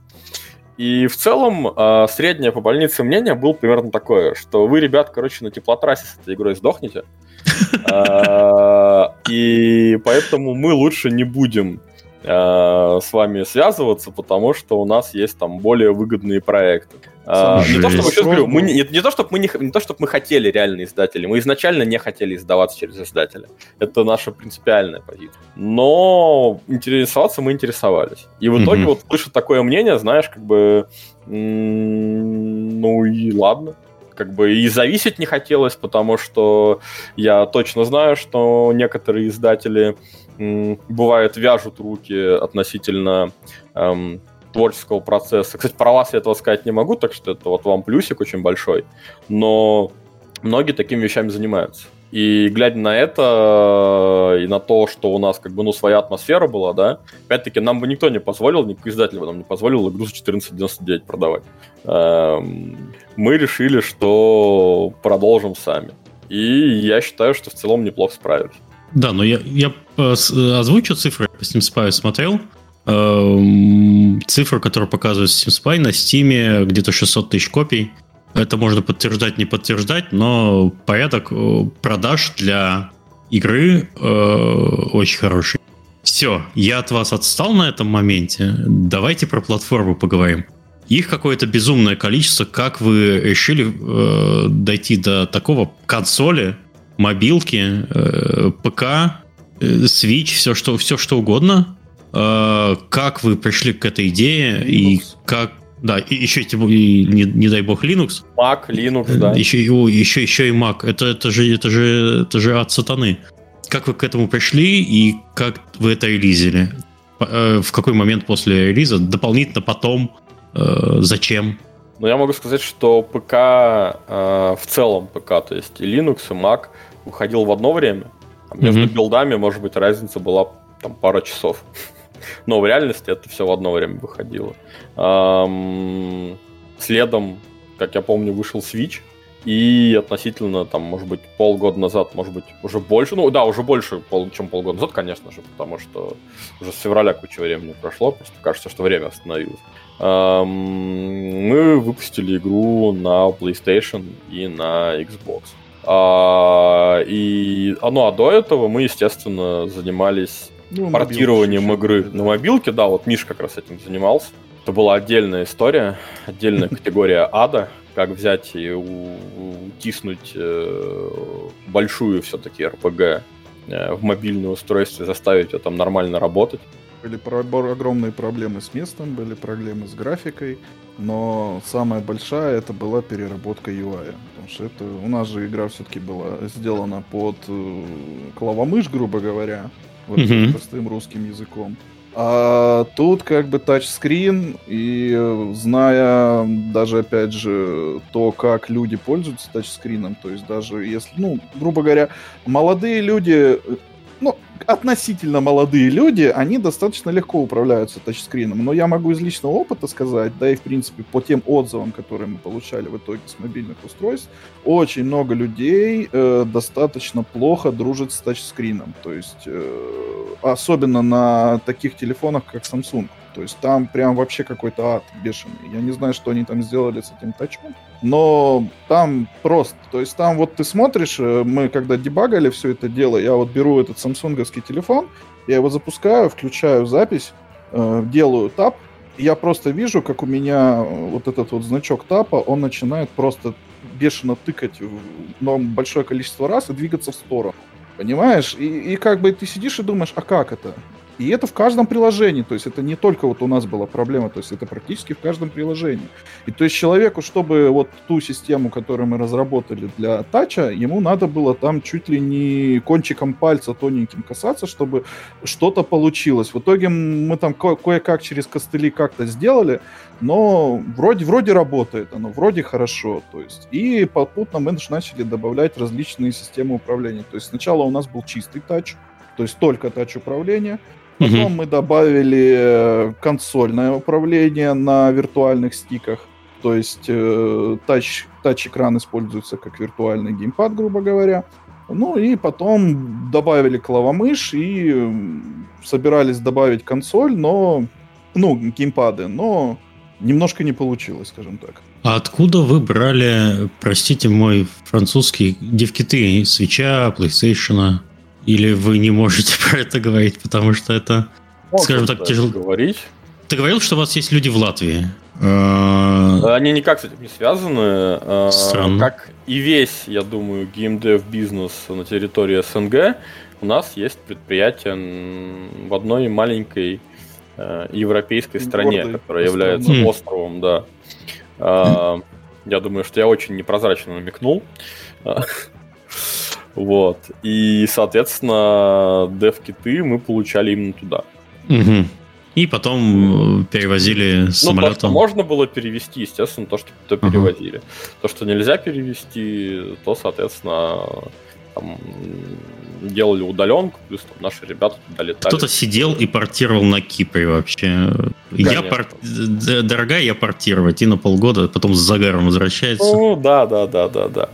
Speaker 2: И в целом э, среднее по больнице мнение было примерно такое, что вы, ребят, короче, на теплотрассе с этой игрой сдохнете, и поэтому мы лучше не будем с вами связываться, потому что у нас есть там более выгодные проекты. А, не то, чтобы сейчас говорю, мы не, не то, чтобы мы не, не то, чтобы мы хотели реальные издатели, мы изначально не хотели издаваться через издателя. Это наша принципиальная позиция. Но интересоваться мы интересовались. И в итоге mm-hmm. вот слыша такое мнение, знаешь, как бы, ну и ладно как бы и зависеть не хотелось, потому что я точно знаю, что некоторые издатели бывает, вяжут руки относительно эм, творческого процесса. Кстати, про вас я этого сказать не могу, так что это вот вам плюсик очень большой. Но многие такими вещами занимаются. И глядя на это и на то, что у нас как бы ну своя атмосфера была, да, опять-таки нам бы никто не позволил, никакой издатель бы нам не позволил игру за 14.99 продавать. Эм, мы решили, что продолжим сами. И я считаю, что в целом неплохо справились.
Speaker 1: Да, но я, я э, озвучу цифры, по Steam Spy смотрел. Эм, цифра, которая показывает Steam Spy на Steam где-то 600 тысяч копий. Это можно подтверждать, не подтверждать, но порядок э, продаж для игры э, очень хороший. Все, я от вас отстал на этом моменте. Давайте про платформу поговорим. Их какое-то безумное количество. Как вы решили э, дойти до такого консоли, мобилки, э, ПК, э, Switch, все что, все что угодно. Э, как вы пришли к этой идее Linux. и как да, и еще и, не, не дай бог Linux.
Speaker 2: Mac, Linux, да.
Speaker 1: Еще, еще, еще и Mac. Это, это, же, это, же, это же от сатаны. Как вы к этому пришли и как вы это релизили? В какой момент после релиза? Дополнительно потом? Зачем?
Speaker 2: Ну, я могу сказать, что ПК, э, в целом ПК, то есть и Linux, и Mac, выходил в одно время. А между mm-hmm. билдами, может быть, разница была там пара часов. Но в реальности это все в одно время выходило. Эм, следом, как я помню, вышел Switch, и относительно, там, может быть, полгода назад, может быть, уже больше, ну да, уже больше, пол, чем полгода назад, конечно же, потому что уже с февраля куча времени прошло, просто кажется, что время остановилось. Эм, мы выпустили игру на PlayStation и на Xbox. А, и, ну, а до этого мы, естественно, занимались ну, портированием игры на мобилке. Да, вот Миш как раз этим занимался. Это была отдельная история, отдельная категория ада, как взять и утиснуть э, большую все-таки РПГ э, в мобильное устройство, заставить ее там нормально работать.
Speaker 3: Были огромные проблемы с местом, были проблемы с графикой, но самая большая это была переработка UI. Потому что это у нас же игра все-таки была сделана под э, клавомышь, грубо говоря, вот mm-hmm. простым русским языком. А тут как бы тачскрин, и э, зная даже, опять же, то, как люди пользуются тачскрином, то есть даже если, ну, грубо говоря, молодые люди ну, относительно молодые люди, они достаточно легко управляются тачскрином. Но я могу из личного опыта сказать, да и в принципе по тем отзывам, которые мы получали в итоге с мобильных устройств, очень много людей э, достаточно плохо дружат с тачскрином. То есть э, особенно на таких телефонах, как Samsung. То есть там прям вообще какой-то ад бешеный. Я не знаю, что они там сделали с этим тачом. Но там просто, то есть там вот ты смотришь, э, мы когда дебагали все это дело, я вот беру этот самсунговский телефон, я его запускаю, включаю запись, э, делаю тап, я просто вижу, как у меня э, вот этот вот значок тапа, он начинает просто бешено тыкать но большое количество раз и двигаться в сторону. Понимаешь? И, и как бы ты сидишь и думаешь, а как это? И это в каждом приложении, то есть это не только вот у нас была проблема, то есть это практически в каждом приложении. И то есть человеку, чтобы вот ту систему, которую мы разработали для тача, ему надо было там чуть ли не кончиком пальца тоненьким касаться, чтобы что-то получилось. В итоге мы там ко- кое-как через костыли как-то сделали, но вроде, вроде работает оно, вроде хорошо. То есть. И попутно мы начали добавлять различные системы управления. То есть сначала у нас был чистый тач, то есть только тач управления. Потом угу. мы добавили э, консольное управление на виртуальных стиках. То есть э, тач, тач-экран используется как виртуальный геймпад, грубо говоря. Ну и потом добавили клавомышь и собирались добавить консоль, но... Ну, геймпады, но немножко не получилось, скажем так.
Speaker 1: А откуда вы брали, простите мой французский, девкиты? Свеча, PlayStation? Или вы не можете про это говорить, потому что это,
Speaker 2: Можно скажем так, тяжело... говорить.
Speaker 1: Ты говорил, что у вас есть люди в Латвии.
Speaker 2: А, Они никак с этим не связаны. А, Странно. Как и весь, я думаю, геймдев бизнес на территории СНГ, у нас есть предприятие в одной маленькой э, европейской стране, Гордый которая является mm. островом, да. Я думаю, что я очень непрозрачно намекнул. Вот. И, соответственно, дев-киты мы получали именно туда.
Speaker 1: Угу. И потом перевозили ну, самолетом. То,
Speaker 2: что можно было перевести, естественно, то, что то перевозили. Угу. То, что нельзя перевести, то, соответственно, там, делали удаленку, плюс там, наши ребята туда летали.
Speaker 1: Кто-то сидел и портировал на Кипре вообще. Я пор... Дорогая, я портировать, и на полгода, потом с загаром возвращается.
Speaker 2: Ну, да, да, да, да, да.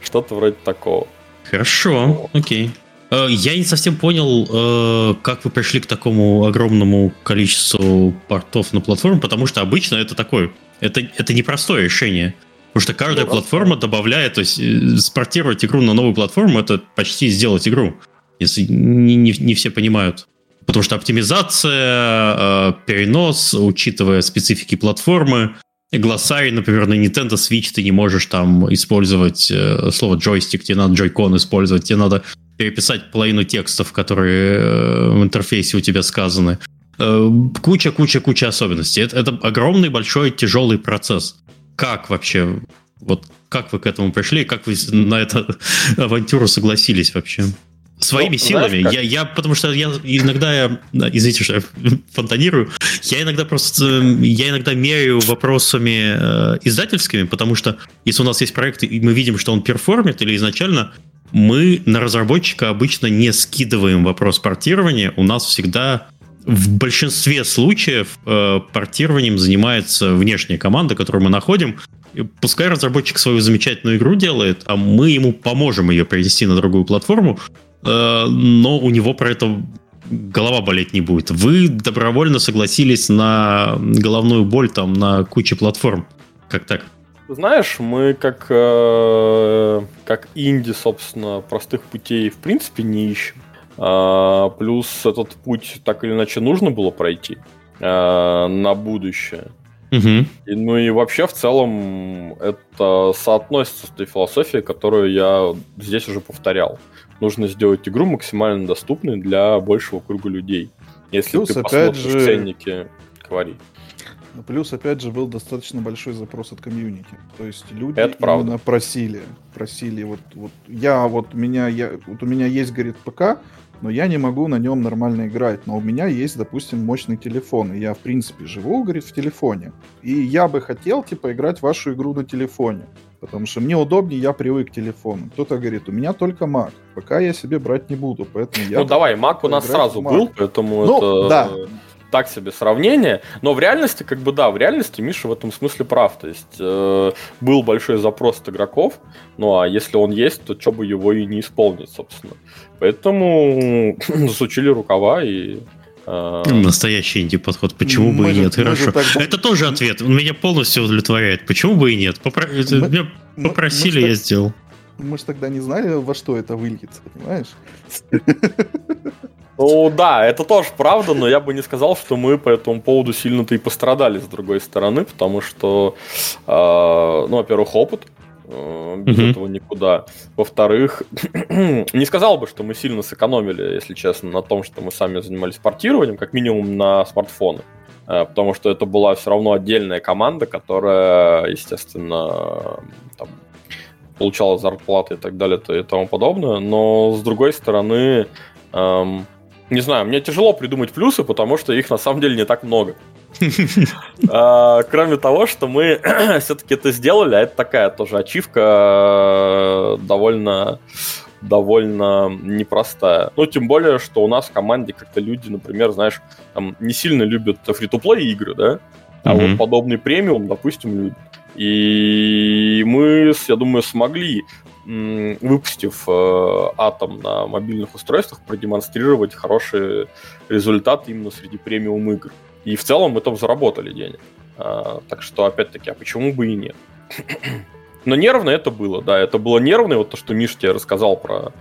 Speaker 2: Что-то вроде такого.
Speaker 1: Хорошо, окей. Э, я не совсем понял, э, как вы пришли к такому огромному количеству портов на платформу, потому что обычно это такое, это, это непростое решение. Потому что каждая платформа добавляет, то есть э, спортировать игру на новую платформу, это почти сделать игру, если не, не, не все понимают. Потому что оптимизация, перенос, учитывая специфики платформы, глоссарий, например, на Nintendo Switch ты не можешь там использовать э, слово джойстик, тебе надо джойкон использовать, тебе надо переписать половину текстов, которые э, в интерфейсе у тебя сказаны. Куча-куча-куча э, особенностей. Это, это огромный, большой, тяжелый процесс. Как вообще, вот как вы к этому пришли, как вы на эту авантюру согласились вообще? Своими ну, силами. Знаешь, я, я, потому что я иногда, я, извините, что я фонтанирую, я иногда просто, я иногда меряю вопросами э, издательскими, потому что если у нас есть проект, и мы видим, что он перформит, или изначально мы на разработчика обычно не скидываем вопрос портирования, у нас всегда в большинстве случаев э, портированием занимается внешняя команда, которую мы находим. Пускай разработчик свою замечательную игру делает, а мы ему поможем ее перенести на другую платформу, э, но у него про это голова болеть не будет. Вы добровольно согласились на головную боль там на куче платформ. Как так?
Speaker 2: Знаешь, мы как, э, как инди, собственно, простых путей в принципе не ищем. А, плюс этот путь так или иначе нужно было пройти а, на будущее.
Speaker 1: Угу.
Speaker 2: И, ну и вообще в целом это соотносится с той философией, которую я здесь уже повторял. Нужно сделать игру максимально доступной для большего круга людей. Если
Speaker 3: Плюс,
Speaker 2: ты
Speaker 3: опять
Speaker 2: посмотришь
Speaker 3: же...
Speaker 2: ценники, говори.
Speaker 3: Плюс, опять же, был достаточно большой запрос от комьюнити. То есть люди
Speaker 2: Это правда.
Speaker 3: именно просили, просили вот, вот я вот меня я вот у меня есть говорит ПК, но я не могу на нем нормально играть. Но у меня есть, допустим, мощный телефон, и я в принципе живу, говорит, в телефоне. И я бы хотел типа играть вашу игру на телефоне. Потому что мне удобнее, я привык к телефону. Кто-то говорит, у меня только Mac. Пока я себе брать не буду, поэтому я...
Speaker 2: Ну давай, Mac у нас сразу был, поэтому
Speaker 3: Ну,
Speaker 2: это
Speaker 3: да.
Speaker 2: так себе сравнение. Но в реальности, как бы да, в реальности Миша в этом смысле прав. То есть э, был большой запрос от игроков, ну а если он есть, то что бы его и не исполнить, собственно. Поэтому засучили рукава и... э,
Speaker 1: Настоящий инди-подход. Почему бы
Speaker 3: Мы
Speaker 1: и
Speaker 3: же-
Speaker 1: нет?
Speaker 3: мы же
Speaker 1: Хорошо.
Speaker 3: так-
Speaker 1: Это тоже ответ. Он меня полностью удовлетворяет. Почему бы и нет? Попро-
Speaker 3: Мы-
Speaker 1: Меня
Speaker 3: Мы-
Speaker 1: попросили,
Speaker 3: мы,
Speaker 1: я
Speaker 3: ж
Speaker 1: сделал.
Speaker 3: так- мы же тогда не знали, во что это выльется, понимаешь?
Speaker 2: Ну да, это тоже правда, но я бы не сказал, что мы по этому поводу сильно-то и пострадали с другой стороны, потому что, э, ну, во-первых, опыт, без
Speaker 1: Мгм.
Speaker 2: этого никуда. Во-вторых, не сказал бы, что мы сильно сэкономили, если честно, на том, что мы сами занимались портированием, как минимум на смартфоны. Э, Потому что это была все равно отдельная команда, которая, естественно, там, получала зарплаты и так далее и тому подобное. Но с другой стороны, эм, не знаю, мне тяжело придумать плюсы, потому что их на самом деле не так много. А, Кроме того, что мы все-таки это сделали, а это такая тоже ачивка э, довольно довольно непростая. Ну, тем более, что у нас в команде как-то люди, например, знаешь, там не сильно любят фри-то-плей игры, да? А вот подобный премиум, допустим, любят. И мы, я думаю, смогли, выпустив э, атом на мобильных устройствах, продемонстрировать хорошие результаты именно среди премиум игр. И в целом мы там заработали денег. А, так что, опять-таки, а почему бы и нет? Но нервно это было, да, это было нервно, вот то, что Миш тебе рассказал про,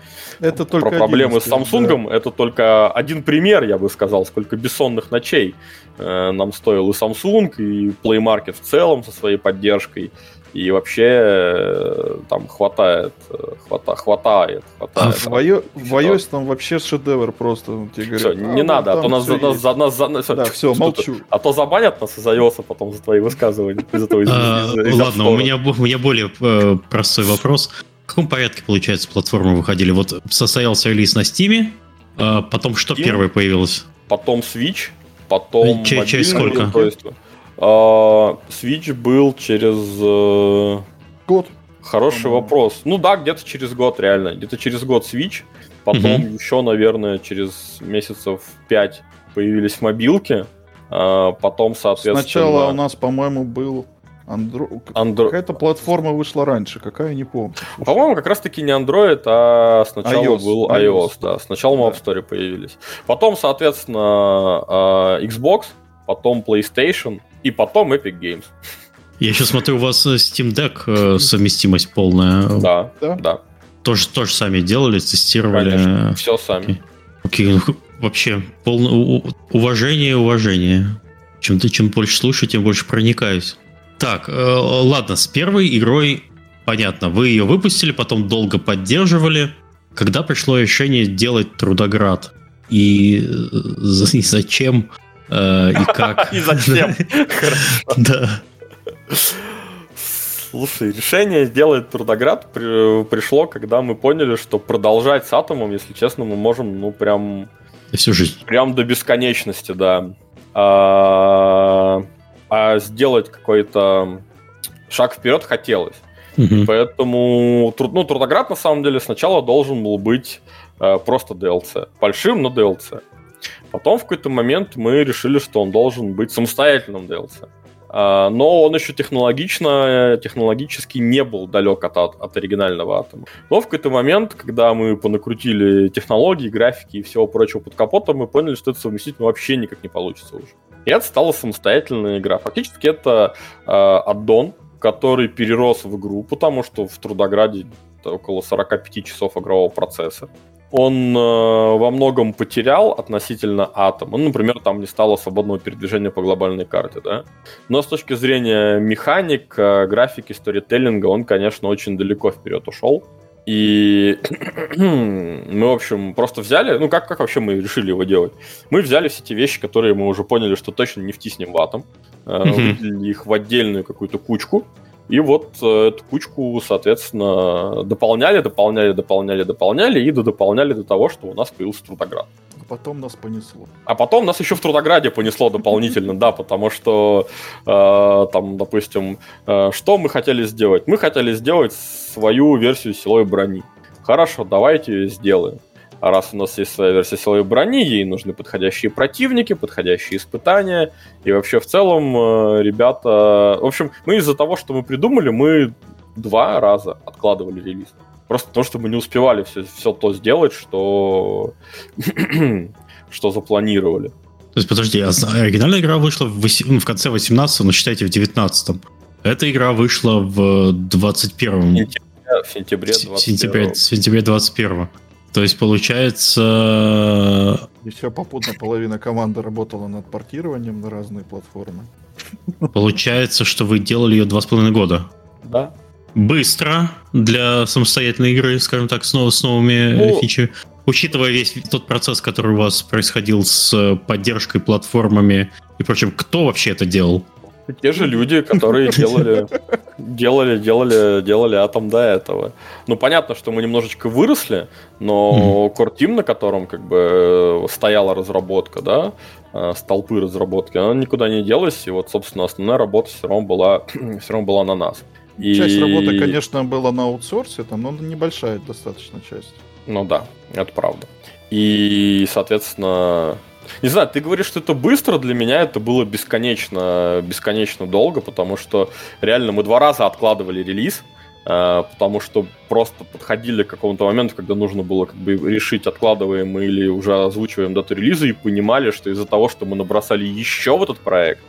Speaker 3: Это
Speaker 2: про проблемы
Speaker 3: один
Speaker 2: с Samsung, это только один пример, я бы сказал, сколько бессонных ночей э, нам стоил и Samsung, и Play Market в целом со своей поддержкой, и вообще э, там хватает, э, хвата, хватает,
Speaker 3: А
Speaker 2: хватает.
Speaker 3: в iO- в iOS там вообще шедевр просто. ну, Тебе говорят,
Speaker 2: Все,
Speaker 3: «А,
Speaker 2: не
Speaker 3: вот
Speaker 2: надо, а то нас, за- нас,
Speaker 3: есть».
Speaker 2: за- нас, за- всё,
Speaker 3: Да, все, молчу.
Speaker 2: А то забанят нас из iOS потом за твои высказывания.
Speaker 1: А, Ладно, у меня, у меня более э, простой вопрос. В каком порядке, получается, платформы выходили? Вот состоялся релиз на Steam, а потом что
Speaker 2: Steam?
Speaker 1: первое появилось?
Speaker 2: потом Switch, потом
Speaker 1: Че- через сколько?
Speaker 2: А, Switch был через... э,
Speaker 3: Год.
Speaker 2: Хороший
Speaker 3: По-моему.
Speaker 2: вопрос. Ну да, где-то через год, реально. Где-то через год Switch. Потом еще, наверное, через месяцев 5 появились мобилки. А, потом, соответственно...
Speaker 3: Сначала у нас, по-моему, был Andro...
Speaker 2: Андро-
Speaker 3: Какая-то платформа вышла раньше, какая не помню.
Speaker 2: По-моему, как раз-таки не Android, а сначала
Speaker 3: iOS,
Speaker 2: был
Speaker 3: iOS.
Speaker 2: iOS, да. Сначала мы в
Speaker 3: Да.
Speaker 2: App Store появились. Потом, соответственно, а, Xbox, потом PlayStation и потом Epic Games.
Speaker 1: Я еще смотрю, у вас э, Steam Deck э, совместимость полная.
Speaker 2: Да,
Speaker 3: Да?
Speaker 2: да,
Speaker 1: Тоже, тоже сами делали, тестировали.
Speaker 2: конечно. Все сами.
Speaker 1: Окей, ну, вообще, полное уважение, уважение. Чем ты чем больше слушаю, тем больше проникаюсь. Так, э, ладно, с первой игрой понятно. Вы ее выпустили, потом долго поддерживали. Когда пришло решение делать Трудоград? И, э, и зачем? Э, и как?
Speaker 2: И зачем?
Speaker 1: Да.
Speaker 2: Слушай, решение сделать Трудоград при- пришло, когда мы поняли, что продолжать с Атомом, если честно, мы можем, ну, прям,
Speaker 1: Всю жизнь.
Speaker 2: прям до бесконечности, да. А, а сделать какой-то шаг вперед хотелось.
Speaker 1: Мгм.
Speaker 2: Поэтому ну, Трудоград на самом деле сначала должен был быть э, просто DLC. Большим, но DLC. Потом в какой-то момент мы решили, что он должен быть самостоятельным DLC. А, но он еще технологично, технологически не был далек от, от оригинального атома. Но в какой-то момент, когда мы понакрутили технологии, графики и всего прочего под капотом, мы поняли, что это совместить вообще никак не получится уже. И это стала самостоятельная игра. Фактически это э, аддон, который перерос в игру, потому что в Трудограде около 45 часов игрового процесса он э, во многом потерял относительно атома. Ну, например, там не стало свободного передвижения по глобальной карте, да. Но с точки зрения механик, э, графики, сторителлинга, он, конечно, очень далеко вперед ушел. И мы, в общем, просто взяли, ну как, как вообще мы решили его делать? Мы взяли все те вещи, которые мы уже поняли, что точно не втиснем в атом, э, выделили их в отдельную какую-то кучку, и вот э, эту кучку, соответственно, дополняли, дополняли, дополняли, дополняли и додополняли до того, что у нас появился Трудоград.
Speaker 3: А потом нас понесло.
Speaker 2: А потом нас еще в Трудограде понесло дополнительно, да, потому что э, там, допустим, э, что мы хотели сделать? Мы хотели сделать свою версию силовой брони. Хорошо, давайте сделаем. А раз у нас есть своя версия силовой брони, ей нужны подходящие противники, подходящие испытания. И вообще в целом э, ребята... В общем, мы из-за того, что мы придумали, мы два раза откладывали релиз. Просто потому, что мы не успевали все, все то сделать, что, что запланировали.
Speaker 1: То есть, подожди, а оригинальная игра вышла в, 8, ну, в конце 18 но считайте в 19 Эта игра вышла в 21
Speaker 2: В сентябре 21
Speaker 1: сентябре, сентябре 21 то есть, получается...
Speaker 3: Еще попутно половина команды работала над портированием на разные платформы.
Speaker 1: Получается, что вы делали ее два с половиной года.
Speaker 2: Да.
Speaker 1: Быстро для самостоятельной игры, скажем так, снова с новыми ну, фичами. Учитывая весь тот процесс, который у вас происходил с поддержкой платформами и прочим, кто вообще это делал?
Speaker 2: Те же люди, которые делали, делали, делали, делали атом до этого. Ну, понятно, что мы немножечко выросли, но mm-hmm. core team, на котором как бы стояла разработка, да, э, столпы разработки, она никуда не делась, и вот, собственно, основная работа все равно была, все равно была на нас.
Speaker 3: И... Часть работы, конечно, была на аутсорсе, там, но небольшая достаточно часть.
Speaker 2: Ну да, это правда. И, соответственно, не знаю, ты говоришь, что это быстро, для меня это было бесконечно, бесконечно долго, потому что реально мы два раза откладывали релиз, э, потому что просто подходили к какому-то моменту, когда нужно было как бы решить, откладываем мы или уже озвучиваем дату релиза, и понимали, что из-за того, что мы набросали еще в этот проект,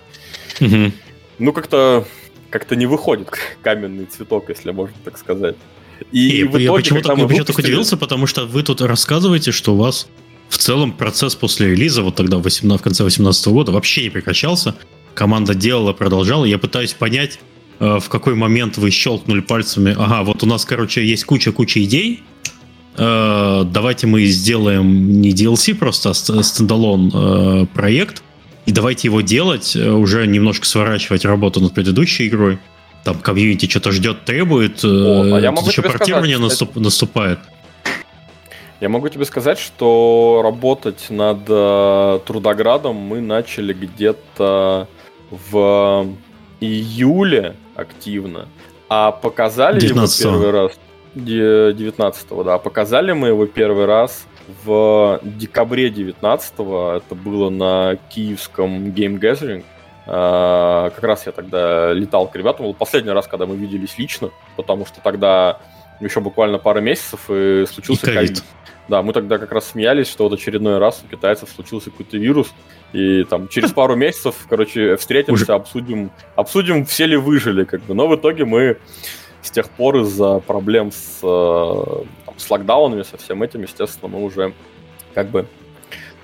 Speaker 2: угу. ну как-то как-то не выходит каменный цветок, если можно так сказать.
Speaker 1: И, и в итоге, я почему-то, я выпустили... почему удивился, потому что вы тут рассказываете, что у вас в целом процесс после релиза, вот тогда в, 18, в конце 2018 года, вообще не прекращался. Команда делала, продолжала. Я пытаюсь понять, э, в какой момент вы щелкнули пальцами. Ага, вот у нас, короче, есть куча-куча идей. Э, давайте мы сделаем не DLC, просто а стендалон э, проект. И давайте его делать, уже немножко сворачивать работу над предыдущей игрой. Там комьюнити что-то ждет, требует. О, а я могу еще портирование наступ, наступает.
Speaker 2: Я могу тебе сказать, что работать над э, Трудоградом мы начали где-то в июле активно, а показали 19 его первый раз 19 да, показали мы его первый раз в декабре 19 это было на киевском Game Gathering. Uh, как раз я тогда летал к ребятам. Был последний раз, когда мы виделись лично, потому что тогда еще буквально пару месяцев и случился ковид. Да, мы тогда как раз смеялись, что вот очередной раз у китайцев случился какой-то вирус, и там через пару месяцев, короче, встретимся, Уже... обсудим, обсудим, все ли выжили, как бы. Но в итоге мы с тех пор из-за проблем с, э, там, с локдаунами, со всем этим, естественно, мы уже как бы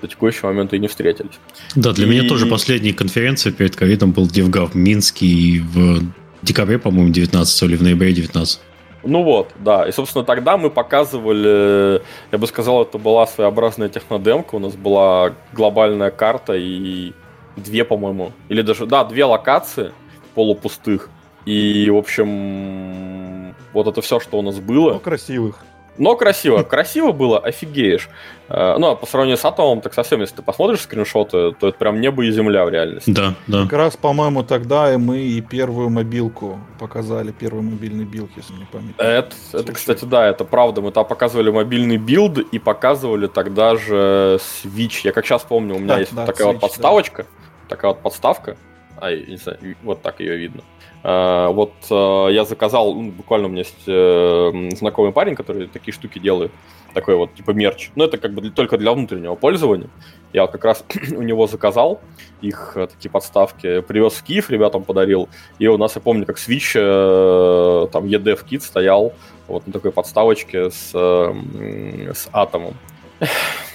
Speaker 2: до текущего момента и не встретились.
Speaker 1: Да, для и... меня тоже последняя конференция перед ковидом был DevGAV в Минске в декабре, по-моему, 19 или в ноябре 19.
Speaker 2: Ну вот, да. И, собственно, тогда мы показывали, я бы сказал, это была своеобразная технодемка. У нас была глобальная карта и две, по-моему, или даже, да, две локации полупустых. И, в общем, вот это все, что у нас было.
Speaker 3: Ну, красивых.
Speaker 2: Но красиво. Красиво было, офигеешь. Э, ну, а по сравнению с Атомом, так совсем, если ты посмотришь скриншоты, то это прям небо и земля в реальности.
Speaker 1: Да, да.
Speaker 3: Как раз, по-моему, тогда и мы и первую мобилку показали, первый мобильный билд, если не память.
Speaker 2: Это, это, кстати, да, это правда. Мы там показывали мобильный билд и показывали тогда же Switch. Я как сейчас помню, у меня
Speaker 3: Да,
Speaker 2: есть
Speaker 3: да,
Speaker 2: такая
Speaker 3: Switch,
Speaker 2: вот подставочка, такая вот подставка. А, не знаю, вот так ее видно. А, вот а, я заказал, ну, буквально у меня есть э, знакомый парень, который такие штуки делает, такой вот типа мерч. Но это как бы для- только для внутреннего пользования. Я как раз у него заказал их э, такие подставки, привез в Киев, ребятам подарил. И у нас, я помню, как Switch, э, там EDF Kit стоял вот на такой подставочке с, э, с атомом.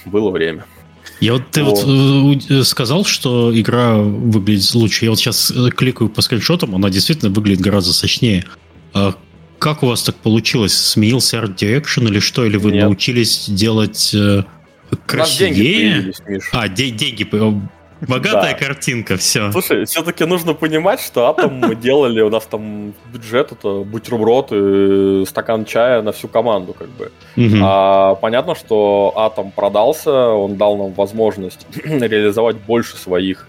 Speaker 2: Было время.
Speaker 1: Я вот ты вот,
Speaker 2: Вот.
Speaker 1: э, у- сказал, что игра выглядит лучше. Я вот сейчас кликаю по скриншотам, она действительно выглядит гораздо сочнее. А как у вас так получилось? Сменился Art Direction или что? Или вы
Speaker 2: Нет.
Speaker 1: научились делать э,
Speaker 2: деньги
Speaker 1: красивее?
Speaker 2: появились, Миш.
Speaker 1: А, де- деньги. Богатая
Speaker 2: Да.
Speaker 1: картинка, все.
Speaker 2: Слушай, все-таки нужно понимать, что Атом мы делали, у нас там бюджет, это бутерброд и стакан чая на всю команду, как бы. А, понятно, что Атом продался, он дал нам возможность реализовать больше своих,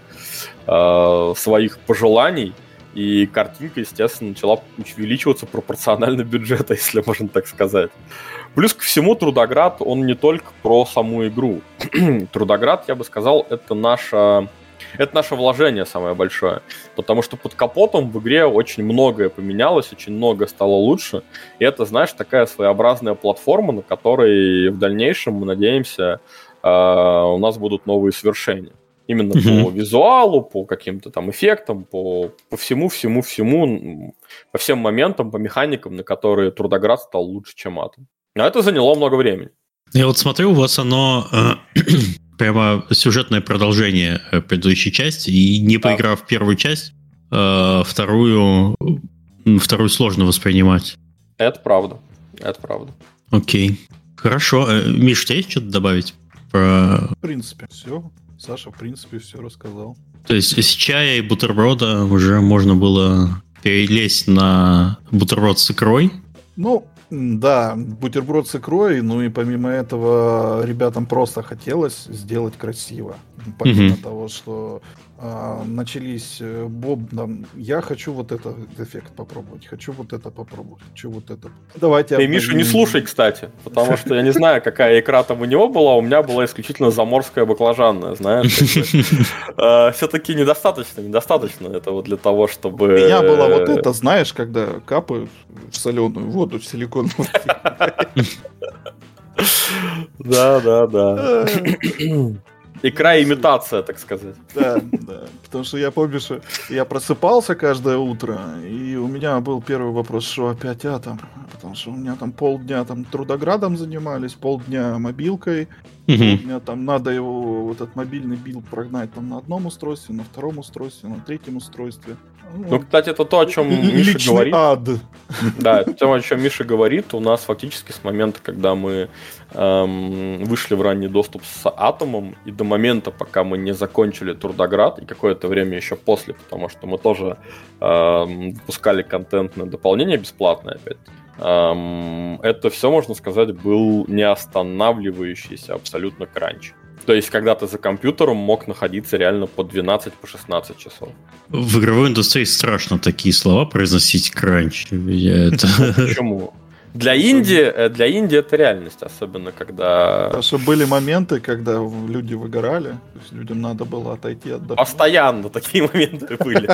Speaker 2: э, своих пожеланий, и картинка, естественно, начала увеличиваться пропорционально бюджета, если можно так сказать. Плюс ко всему, Трудоград, он не только про саму игру. Трудоград, я бы сказал, это наше, это наше вложение самое большое. Потому что под капотом в игре очень многое поменялось, очень много стало лучше. И это, знаешь, такая своеобразная платформа, на которой в дальнейшем, мы надеемся, э, у нас будут новые свершения. Именно
Speaker 1: Мгм.
Speaker 2: по визуалу, по каким-то там эффектам, по, по всему, всему, всему, по всем моментам, по механикам, на которые Трудоград стал лучше, чем Атом. А это заняло много времени.
Speaker 1: Я вот смотрю, у вас оно э, прямо сюжетное продолжение э, предыдущей части, и не
Speaker 2: Да.
Speaker 1: поиграв в первую часть, э, вторую, вторую сложно воспринимать.
Speaker 2: Это правда. Это правда.
Speaker 1: Окей. Хорошо. Э, Миш, у тебя есть что-то добавить? Про...
Speaker 3: В принципе, все. Саша, в принципе, все рассказал.
Speaker 1: То есть с чая и бутерброда уже можно было перелезть на бутерброд с икрой.
Speaker 3: Ну, да, бутерброд с икрой, ну и помимо этого ребятам просто хотелось сделать красиво. Помимо
Speaker 1: Мгм.
Speaker 3: того, что а, начались э, Боб, там, я хочу вот этот эффект попробовать, хочу вот это попробовать, хочу вот это. Давайте.
Speaker 2: Ты Мишу не слушай, кстати, потому что я не знаю, какая икра там у него была, у меня была исключительно заморская баклажанная, знаешь. Все-таки недостаточно, недостаточно этого для того, чтобы...
Speaker 3: У меня было вот
Speaker 2: э,
Speaker 3: это, знаешь, когда капают в соленую воду силиконовую.
Speaker 2: Да, да, да. Икра имитация, так сказать.
Speaker 3: Да, да. Потому что я помню, что я просыпался каждое утро, и у меня был первый вопрос, что опять атом. Потому что у меня там полдня там трудоградом занимались, полдня мобилкой. У меня там надо его, вот этот мобильный билд прогнать там на одном устройстве, на втором устройстве, на третьем устройстве.
Speaker 2: Ну, кстати, это то, о чем Миша говорит.
Speaker 3: ад.
Speaker 2: Да, это то, о чем Миша говорит, у нас фактически с момента, когда мы эм, вышли в ранний доступ с Атомом, и до момента, пока мы не закончили Трудоград, и какое-то время еще после, потому что мы тоже эм, выпускали контентное дополнение бесплатное опять. эм, это все, можно сказать, был неостанавливающийся абсолютно кранч. То есть, когда ты за компьютером мог находиться реально по 12-16 по 16 часов.
Speaker 1: В игровой индустрии страшно такие слова произносить кранч.
Speaker 2: Почему? Для Индии, э, для Индии это реальность, особенно когда
Speaker 3: Потому что были моменты, когда люди выгорали, то есть людям надо было отойти отдохнуть.
Speaker 2: постоянно такие моменты были.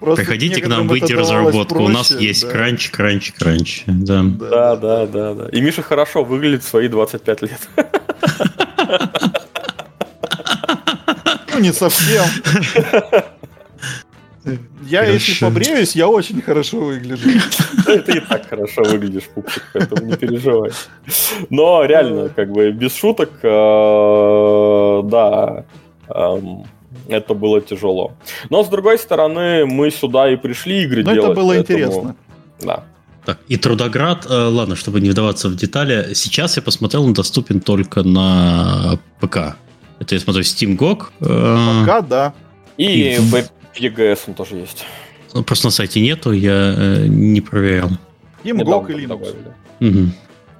Speaker 3: Просто
Speaker 1: Приходите к нам выйти разработку. У нас есть
Speaker 3: да.
Speaker 1: кранч, кранч, кранч. Да.
Speaker 2: Да, да, да, да. И Миша хорошо выглядит в свои 25 лет.
Speaker 3: Ну, не совсем. Я, если
Speaker 1: Хорошо.
Speaker 3: побреюсь, я очень хорошо выгляжу.
Speaker 2: Ты ты и так хорошо выглядишь, пупсик, поэтому не переживай. Но реально, как бы без шуток, э, да, эм, это было тяжело. Но с другой стороны, мы сюда и пришли игры
Speaker 3: Но
Speaker 2: делать.
Speaker 3: это было
Speaker 2: поэтому-
Speaker 3: интересно.
Speaker 2: Да.
Speaker 1: Так, и Трудоград, э, ладно, чтобы не вдаваться в детали, сейчас я посмотрел, он доступен только на ПК. Это я смотрю Steam GOG. э,
Speaker 3: Пока да.
Speaker 2: И
Speaker 1: И-
Speaker 2: в EGS он тоже есть.
Speaker 1: ну, Просто на сайте нету, я э, не проверял.
Speaker 3: Им
Speaker 2: Недавно
Speaker 3: GOG и Linux.
Speaker 2: добавили.
Speaker 1: Угу.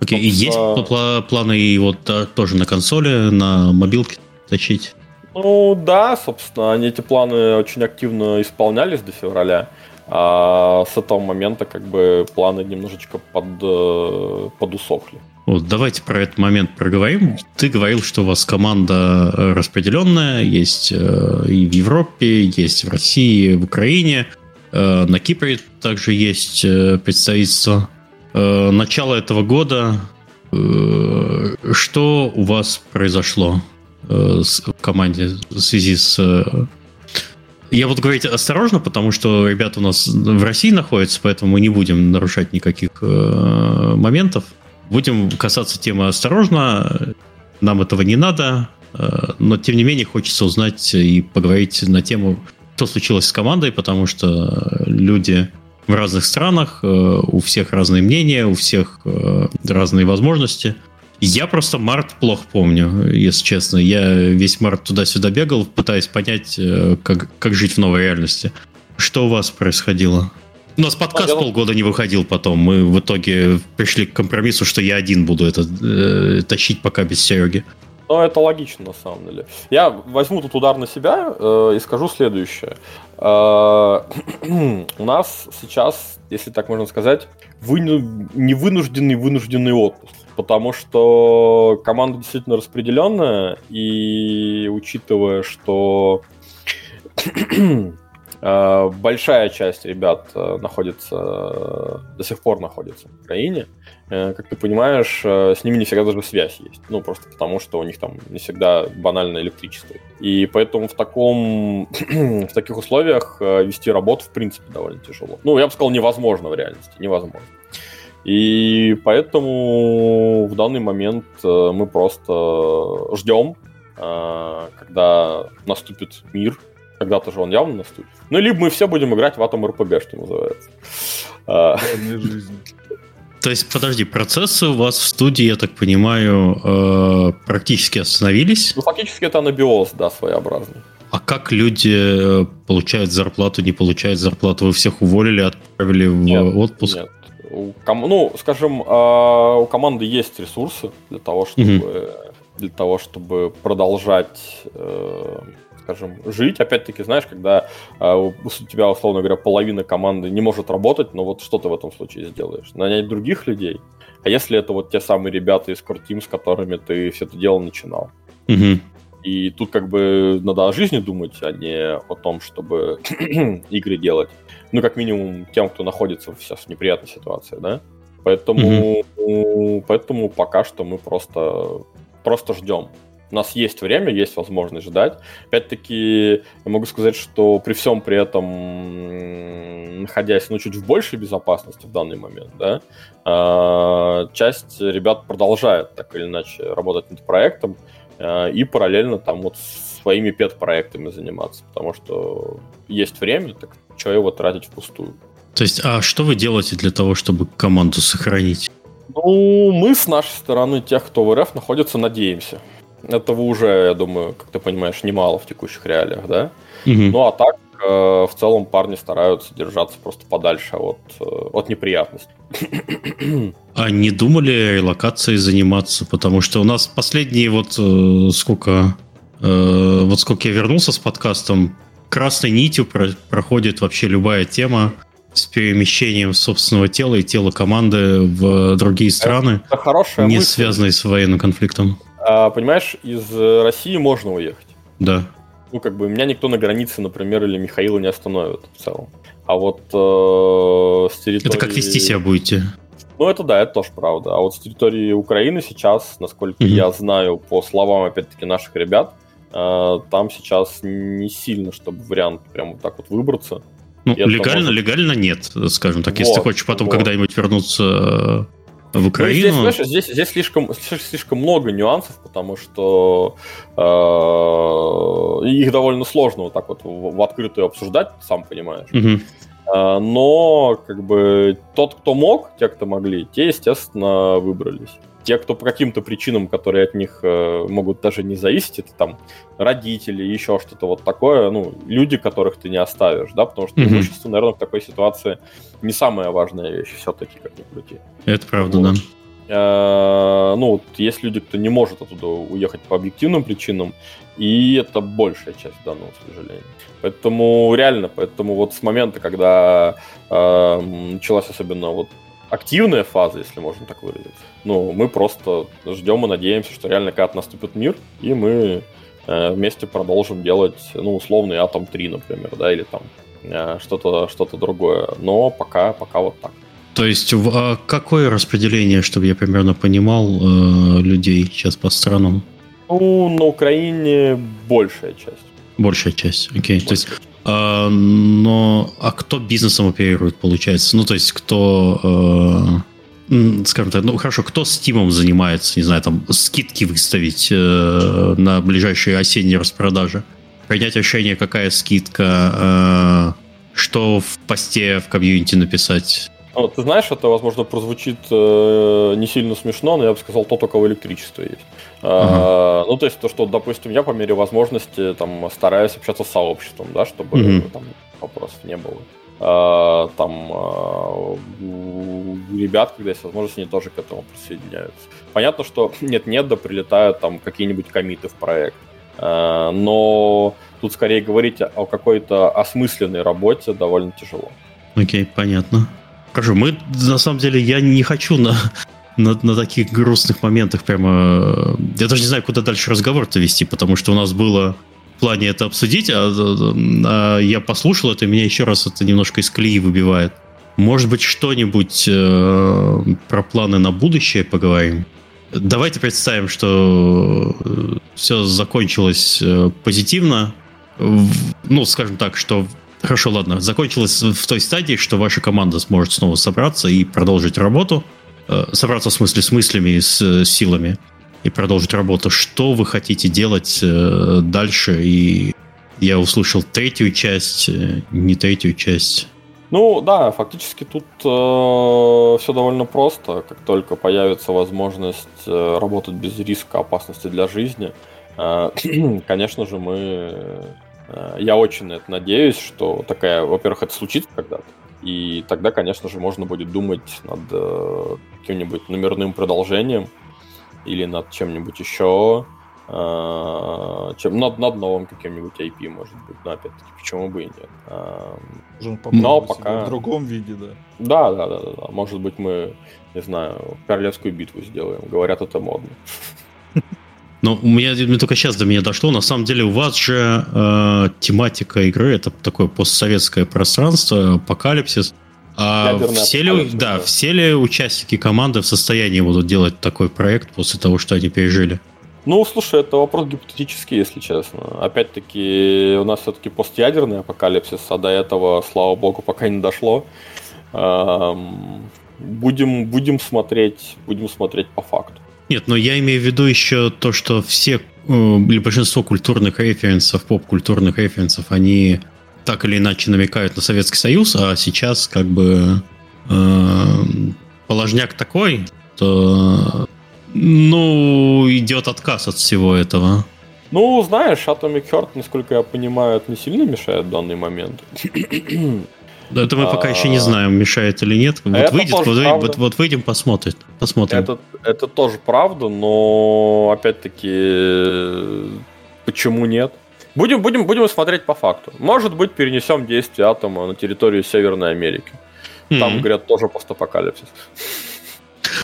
Speaker 1: Окей, и есть пла- планы и вот тоже на консоли, на мобилке тащить?
Speaker 2: Ну да, собственно, они эти планы очень активно исполнялись до февраля. А с этого момента как бы планы немножечко под, э, подусохли.
Speaker 1: Вот, давайте про этот момент проговорим. Ты говорил, что у вас команда э, распределенная, есть э, и в Европе, есть в России, в Украине. На Кипре также есть представительство. Начало этого года. Что у вас произошло в команде в связи с я буду говорить осторожно, потому что ребята у нас в России находятся, поэтому мы не будем нарушать никаких э, моментов. Будем касаться темы осторожно. Нам этого не надо, э, но тем не менее хочется узнать и поговорить на тему, что случилось с командой, потому что люди в разных странах, э, у всех разные мнения, у всех э, разные возможности – я просто март плохо помню, если честно. Я весь март туда-сюда бегал, пытаясь понять, как, как жить в новой реальности. Что у вас происходило? У нас подкаст а, полгода не выходил потом. Мы в итоге пришли к компромиссу, что я один буду это э, тащить пока без Сереги.
Speaker 2: Ну, это логично, на самом деле. Я возьму тут удар на себя э, и скажу следующее. Э, у нас сейчас, если так можно сказать, выну... невынужденный вынужденный отпуск потому что команда действительно распределенная, и учитывая, что большая часть ребят э, находится, до сих пор находится в Украине, э, как ты понимаешь, с ними не всегда даже связь есть. Ну, просто потому, что у них там не всегда банальное электричество. И поэтому в таком, в таких условиях вести работу, в принципе, довольно тяжело. Ну, я бы сказал, невозможно в реальности, невозможно. И поэтому в данный момент э, мы просто ждем, э, когда наступит мир. Когда-то же он явно наступит. Ну, либо мы все будем играть в Atom RPG, что называется.
Speaker 1: А. То есть, подожди, процессы у вас в студии, я так понимаю, э, практически остановились?
Speaker 2: Ну, фактически это анабиоз, да, своеобразный.
Speaker 1: А как люди получают зарплату, не получают зарплату? Вы всех уволили, отправили в нет, отпуск? Нет,
Speaker 2: у ком... Ну, скажем, а, у команды есть ресурсы для того, чтобы, mm-hmm. для того, чтобы продолжать, э, скажем, жить. Опять-таки, знаешь, когда э, у тебя, условно говоря, половина команды не может работать, но вот что ты в этом случае сделаешь? Нанять других людей? А если это вот те самые ребята из Core Team, с которыми ты все это дело начинал?
Speaker 1: Mm-hmm.
Speaker 2: И тут как бы надо о жизни думать, а не о том, чтобы игры делать ну, как минимум, тем, кто находится сейчас в неприятной ситуации, да. Поэтому, mm-hmm. поэтому пока что мы просто, просто ждем. У нас есть время, есть возможность ждать. Опять-таки, я могу сказать, что при всем при этом, находясь ну, чуть в большей безопасности в данный момент, да, а, часть ребят продолжает так или иначе работать над проектом а, и параллельно там вот своими пет-проектами заниматься, потому что есть время, так что его тратить впустую.
Speaker 1: То есть, а что вы делаете для того, чтобы команду сохранить?
Speaker 2: Ну, мы с нашей стороны, тех, кто в РФ находится, надеемся. Этого уже, я думаю, как ты понимаешь, немало в текущих реалиях, да? Угу. Ну, а так, э, в целом, парни стараются держаться просто подальше от, э, от неприятностей.
Speaker 1: А не думали релокацией заниматься? Потому что у нас последние вот э, сколько... Вот сколько я вернулся с подкастом, красной нитью про проходит вообще любая тема с перемещением собственного тела и тела команды в другие страны,
Speaker 2: это хорошая
Speaker 1: не мысль. связанные с военным конфликтом.
Speaker 2: А, понимаешь, из России можно уехать.
Speaker 1: Да.
Speaker 2: Ну, как бы меня никто на границе, например, или Михаила не остановит в целом. А вот э, с территории...
Speaker 1: Это как вести себя будете?
Speaker 2: Ну, это да, это тоже правда. А вот с территории Украины сейчас, насколько mm-hmm. я знаю, по словам, опять-таки, наших ребят, а, там сейчас не сильно, чтобы вариант прям вот так вот выбраться.
Speaker 1: Ну, легально, может... легально нет, скажем так. Вот, Если ты хочешь потом вот. когда-нибудь вернуться э, в Украину.
Speaker 2: Ну, здесь, здесь, здесь слишком, слишком много нюансов, потому что э, их довольно сложно вот так вот в, в открытую обсуждать, сам понимаешь.
Speaker 1: Угу.
Speaker 2: Э, но как бы тот, кто мог, те, кто могли, те, естественно, выбрались. Те, кто по каким-то причинам, которые от них э, могут даже не зависеть, это там родители, еще что-то вот такое, ну, люди, которых ты не оставишь, да, потому что mm-hmm. имущество, наверное, в такой ситуации не самая важная вещь все-таки, как ни крути.
Speaker 1: Это правда, вот. да.
Speaker 2: Э, ну, вот есть люди, кто не может оттуда уехать по объективным причинам, и это большая часть данного, к сожалению. Поэтому реально, поэтому вот с момента, когда э, началась особенно вот активная фаза, если можно так выразиться, ну, мы просто ждем и надеемся, что реально когда-то наступит мир, и мы э, вместе продолжим делать, ну, условный Атом 3, например, да, или там э, что-то что другое. Но пока, пока вот так.
Speaker 1: То есть а какое распределение, чтобы я примерно понимал, э, людей сейчас по странам?
Speaker 2: Ну, на Украине большая часть.
Speaker 1: Большая часть, окей. Okay. То есть, э, но а кто бизнесом оперирует, получается? Ну, то есть, кто, э, скажем так, ну хорошо, кто Steam занимается, не знаю, там скидки выставить э, на ближайшие осенние распродажи? Принять решение, какая скидка, э, что в посте в комьюнити написать?
Speaker 2: Ну, ты знаешь, это, возможно, прозвучит э, не сильно смешно, но я бы сказал, тот, у кого электричество есть. Uh-huh. ну, то есть то, что, допустим, я по мере возможности там стараюсь общаться с сообществом, да, чтобы uh-huh. там вопросов не было. А, там а, у ребят, когда есть возможность, они тоже к этому присоединяются. Понятно, что нет-нет, да прилетают там какие-нибудь комиты в проект. А, но тут скорее говорить о какой-то осмысленной работе довольно тяжело.
Speaker 1: Окей, okay, понятно. Хорошо, мы, на самом деле, я не хочу на, на, на таких грустных моментах прямо... Я даже не знаю, куда дальше разговор-то вести, потому что у нас было в плане это обсудить, а, а я послушал это, и меня еще раз это немножко из колеи выбивает. Может быть, что-нибудь э, про планы на будущее поговорим? Давайте представим, что э, все закончилось э, позитивно. Ну, скажем так, что Хорошо, ладно. Закончилось в той стадии, что ваша команда сможет снова собраться и продолжить работу. Э, собраться в смысле с мыслями и с э, силами и продолжить работу. Что вы хотите делать э, дальше? И я услышал третью часть, не третью часть.
Speaker 2: Ну да, фактически тут э, все довольно просто. Как только появится возможность работать без риска опасности для жизни, э, конечно же, мы Э, я очень на это надеюсь, что такая, во-первых, это случится когда-то. И тогда, конечно же, можно будет думать над э, каким-нибудь номерным продолжением или над чем-нибудь еще, э, чем над, над новым каким-нибудь IP, может быть. Но опять-таки, почему бы и нет.
Speaker 3: Э, но пока... В другом виде, да.
Speaker 2: Да, да, да, да, да. Может быть, мы, не знаю, королевскую битву сделаем. Говорят, это модно.
Speaker 1: Но у меня мне только сейчас до меня дошло. На самом деле у вас же э, тематика игры это такое постсоветское пространство, апокалипсис. А все ли, да, да, все ли участники команды в состоянии будут делать такой проект после того, что они пережили?
Speaker 2: Ну, слушай, это вопрос гипотетический, если честно. Опять-таки, у нас все-таки постядерный апокалипсис, а до этого, слава богу, пока не дошло. Эм, будем, будем смотреть, будем смотреть по факту.
Speaker 1: Нет, но я имею в виду еще то, что все э, или большинство культурных референсов, поп-культурных референсов, они так или иначе намекают на Советский Союз, а сейчас как бы э, положняк такой, то ну, идет отказ от всего этого.
Speaker 2: Ну, знаешь, Atomic Heart, насколько я понимаю, это не сильно мешает в данный момент.
Speaker 1: Да, это мы пока еще не а, знаем, мешает или нет. Вот это выйдет, вот, вот, вот выйдем, посмотрим. посмотрим.
Speaker 2: Это, это тоже правда, но опять-таки, почему нет? Будем, будем, будем смотреть по факту. Может быть, перенесем действие атома на территорию Северной Америки. Там, mm-hmm. говорят, тоже постапокалипсис.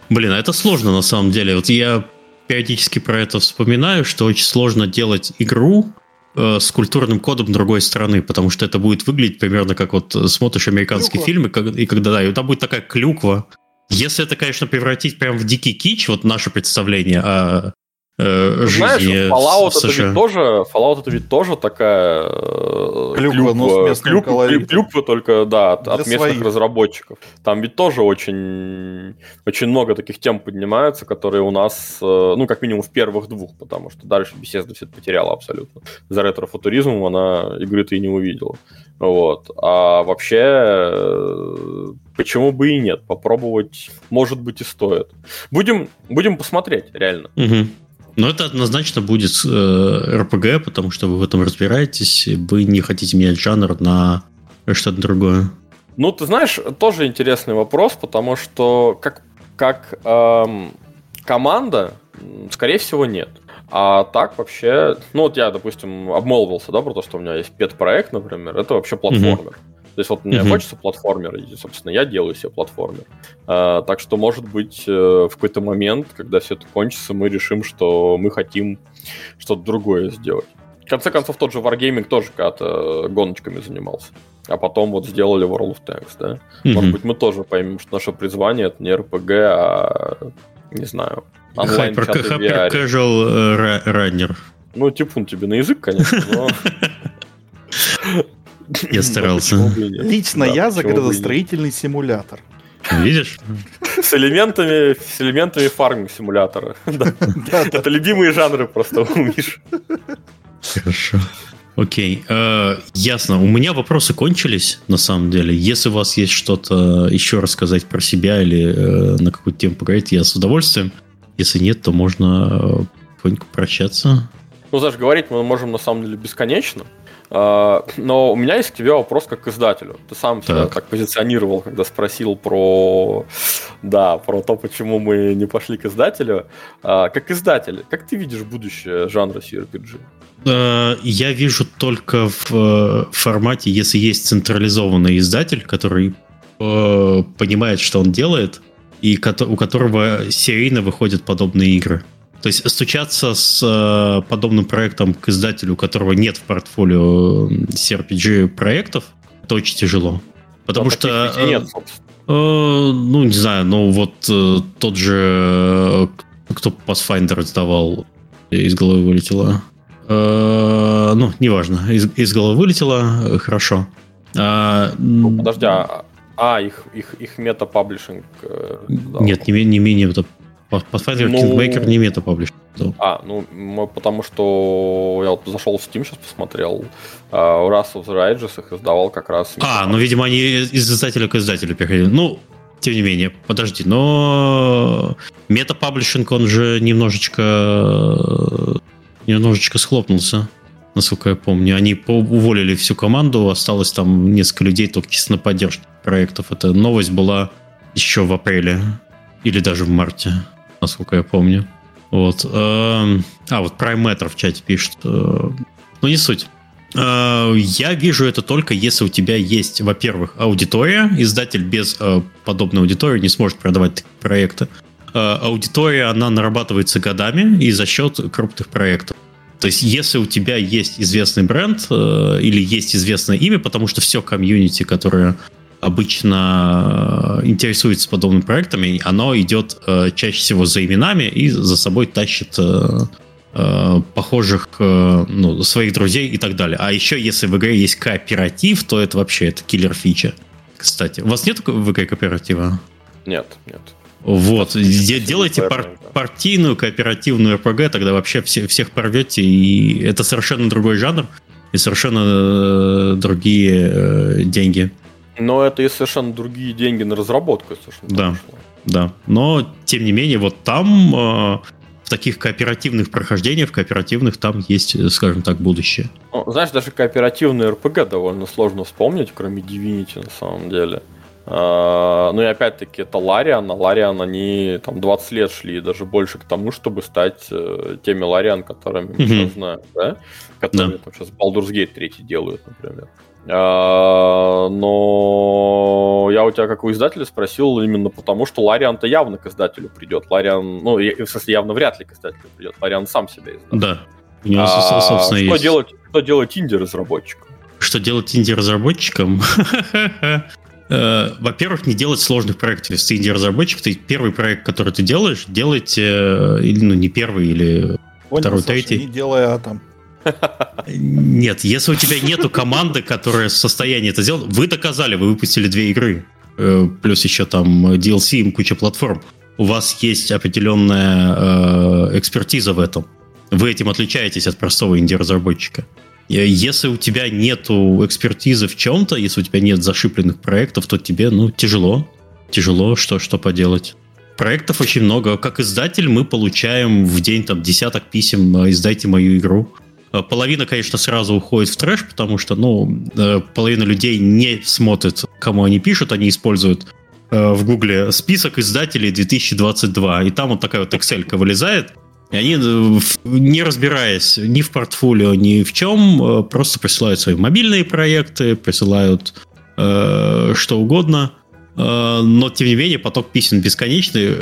Speaker 1: Блин, а это сложно на самом деле. Вот я периодически про это вспоминаю, что очень сложно делать игру, с культурным кодом другой страны, потому что это будет выглядеть примерно как вот смотришь американские клюква. фильмы, и когда да, и там будет такая клюква. Если это, конечно, превратить прям в дикий кич, вот наше представление о э, Знаешь,
Speaker 2: Fallout это ведь тоже, Fallout это ведь тоже такая э, клюква, клюква, клюква, клюква только, да, от, от местных своих. разработчиков. Там ведь тоже очень, очень много таких тем поднимаются, которые у нас, э, ну, как минимум в первых двух, потому что дальше Bethesda все это потеряла абсолютно. За ретро-футуризмом она игры-то и не увидела. Вот. А вообще, э, почему бы и нет? Попробовать, может быть, и стоит. Будем, будем посмотреть, реально.
Speaker 1: Угу. Но это однозначно будет э, РПГ, потому что вы в этом разбираетесь, вы не хотите менять жанр на что-то другое.
Speaker 2: Ну, ты знаешь, тоже интересный вопрос, потому что как, как эм, команда, скорее всего, нет. А так вообще, ну вот я, допустим, обмолвился, да, про то, что у меня есть пет-проект, например, это вообще платформер. Mm-hmm. То есть вот мне mm-hmm. хочется платформер, и, собственно, я делаю себе платформер. А, так что, может быть, э, в какой-то момент, когда все это кончится, мы решим, что мы хотим что-то другое сделать. В конце концов, тот же Wargaming тоже когда-то гоночками занимался. А потом вот сделали World of Tanks, да? Mm-hmm. Может быть, мы тоже поймем, что наше призвание это не RPG, а, не знаю,
Speaker 1: онлайн Hyper Casual Runner.
Speaker 2: Ну, типун тебе на язык, конечно, но...
Speaker 1: Я старался.
Speaker 3: Лично я за градостроительный симулятор.
Speaker 1: Видишь?
Speaker 2: С элементами, с элементами фарминг симулятора. Это любимые жанры просто у Миши.
Speaker 1: Хорошо. Окей, э, ясно. У меня вопросы кончились, на самом деле. Если у вас есть что-то еще рассказать про себя или э, на какую-то тему поговорить, я с удовольствием. Если нет, то можно э, потихоньку прощаться.
Speaker 2: Ну, знаешь, говорить мы можем на самом деле бесконечно. А, но у меня есть к тебе вопрос как к издателю. Ты сам себя так позиционировал, когда спросил про, да, про то, почему мы не пошли к издателю. А, как издатель, как ты видишь будущее жанра CRPG?
Speaker 1: Э, я вижу только в э, формате, если есть централизованный издатель, который э, понимает, что он делает, и у которого серийно выходят подобные игры. То есть стучаться с э, подобным проектом к издателю, у которого нет в портфолио CRPG проектов, это очень тяжело. Потому Но что... Э, нет, э, ну, не знаю, ну вот э, тот же... Э, кто Pathfinder издавал, из головы вылетело. Э, ну, неважно, из, из головы вылетело, хорошо.
Speaker 2: А, ну, подожди, а, а их, их, их мета-паблишинг?
Speaker 1: Э, нет, не, не менее Pathfinder ну... Kingmaker не мета-паблишинг.
Speaker 2: А, ну, потому что я вот зашел в Steam, сейчас посмотрел. Uh, Wrath of the Righteous их издавал как раз...
Speaker 1: А, ну, видимо, они из издателя к издателю переходили. Ну, тем не менее, подожди, но мета-паблишинг, он же немножечко немножечко схлопнулся, насколько я помню. Они уволили всю команду, осталось там несколько людей только чисто на поддержку проектов. Эта новость была еще в апреле или даже в марте насколько я помню. Вот. Эм, а, вот Prime Matter в чате пишет. Э, ну, не суть. Э, я вижу это только если у тебя есть, во-первых, аудитория. Издатель без э, подобной аудитории не сможет продавать проекты. Аудитория, она нарабатывается годами и за счет крупных проектов. То есть, если у тебя есть известный бренд или есть известное имя, потому что все комьюнити, которое обычно э, интересуется подобными проектами, оно идет э, чаще всего за именами и за собой тащит э, похожих, ну, своих друзей и так далее. А еще, если в игре есть кооператив, то это вообще это киллер фича. Кстати, у вас нет в игре кооператива?
Speaker 2: Нет, нет.
Speaker 1: Вот, делайте пар партийную кооперативную РПГ, тогда вообще все, всех порвете, и это совершенно другой жанр, и совершенно другие деньги.
Speaker 2: Но это и совершенно другие деньги на разработку. Совершенно
Speaker 1: да, пошло. да. Но, тем не менее, вот там э, в таких кооперативных прохождениях, в кооперативных там есть, скажем так, будущее.
Speaker 2: Ну, знаешь, даже кооперативный РПГ довольно сложно вспомнить, кроме Divinity на самом деле. Uh, ну и опять-таки это Лариан, а Лариан они там 20 лет шли, даже больше к тому, чтобы стать uh, теми Лариан, которыми мы mm-hmm. сейчас знаем, да? Которые да. там сейчас Baldur's Gate 3 делают, например. Но я у тебя, как у издателя, спросил именно потому, что Лариан-то явно к издателю придет. Лариан, ну, в смысле, явно вряд ли к издателю придет. Лариан сам себя издаст.
Speaker 1: Да.
Speaker 2: У него, а, собственно, что есть. Делать, что делать инди-разработчикам?
Speaker 1: Что делать инди-разработчикам? Э, во-первых, не делать сложных проектов. Если ты инди-разработчик, ты первый проект, который ты делаешь, делайте, э, или, ну, не первый, или Понял, второй, третий.
Speaker 3: Не делай атом.
Speaker 1: Нет, если у тебя нету команды, которая в состоянии это сделать, вы доказали, вы выпустили две игры, э, плюс еще там DLC и куча платформ. У вас есть определенная э, экспертиза в этом. Вы этим отличаетесь от простого инди-разработчика. Если у тебя нет экспертизы в чем-то, если у тебя нет зашипленных проектов, то тебе, ну, тяжело. Тяжело, что, что поделать. Проектов очень много. Как издатель мы получаем в день там десяток писем «издайте мою игру». Половина, конечно, сразу уходит в трэш, потому что, ну, э, половина людей не смотрит, кому они пишут, они используют э, в Гугле список издателей 2022, и там вот такая вот Excel вылезает, и они, э, не разбираясь ни в портфолио, ни в чем, просто присылают свои мобильные проекты, присылают э, что угодно, но, тем не менее, поток писем бесконечный.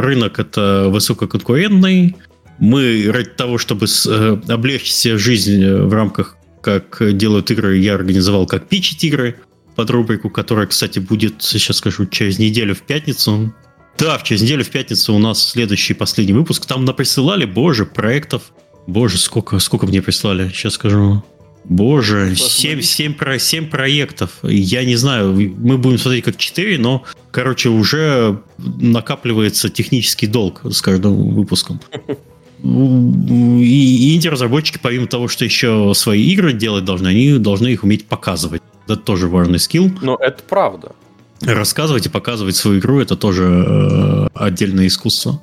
Speaker 1: Рынок это высококонкурентный, мы ради того, чтобы э, облегчить себе жизнь э, в рамках, как делают игры, я организовал как пичить игры под рубрику, которая, кстати, будет, сейчас скажу, через неделю в пятницу. Да, через неделю в пятницу у нас следующий последний выпуск. Там наприсылали, боже, проектов. Боже, сколько, сколько мне прислали, сейчас скажу. Боже, 7, 7, 7 проектов. Я не знаю, мы будем смотреть как 4, но, короче, уже накапливается технический долг с каждым выпуском. и инди-разработчики, помимо того, что еще свои игры делать должны, они должны их уметь показывать. Это тоже важный скилл.
Speaker 2: Но это правда.
Speaker 1: Рассказывать и показывать свою игру это тоже э, отдельное искусство.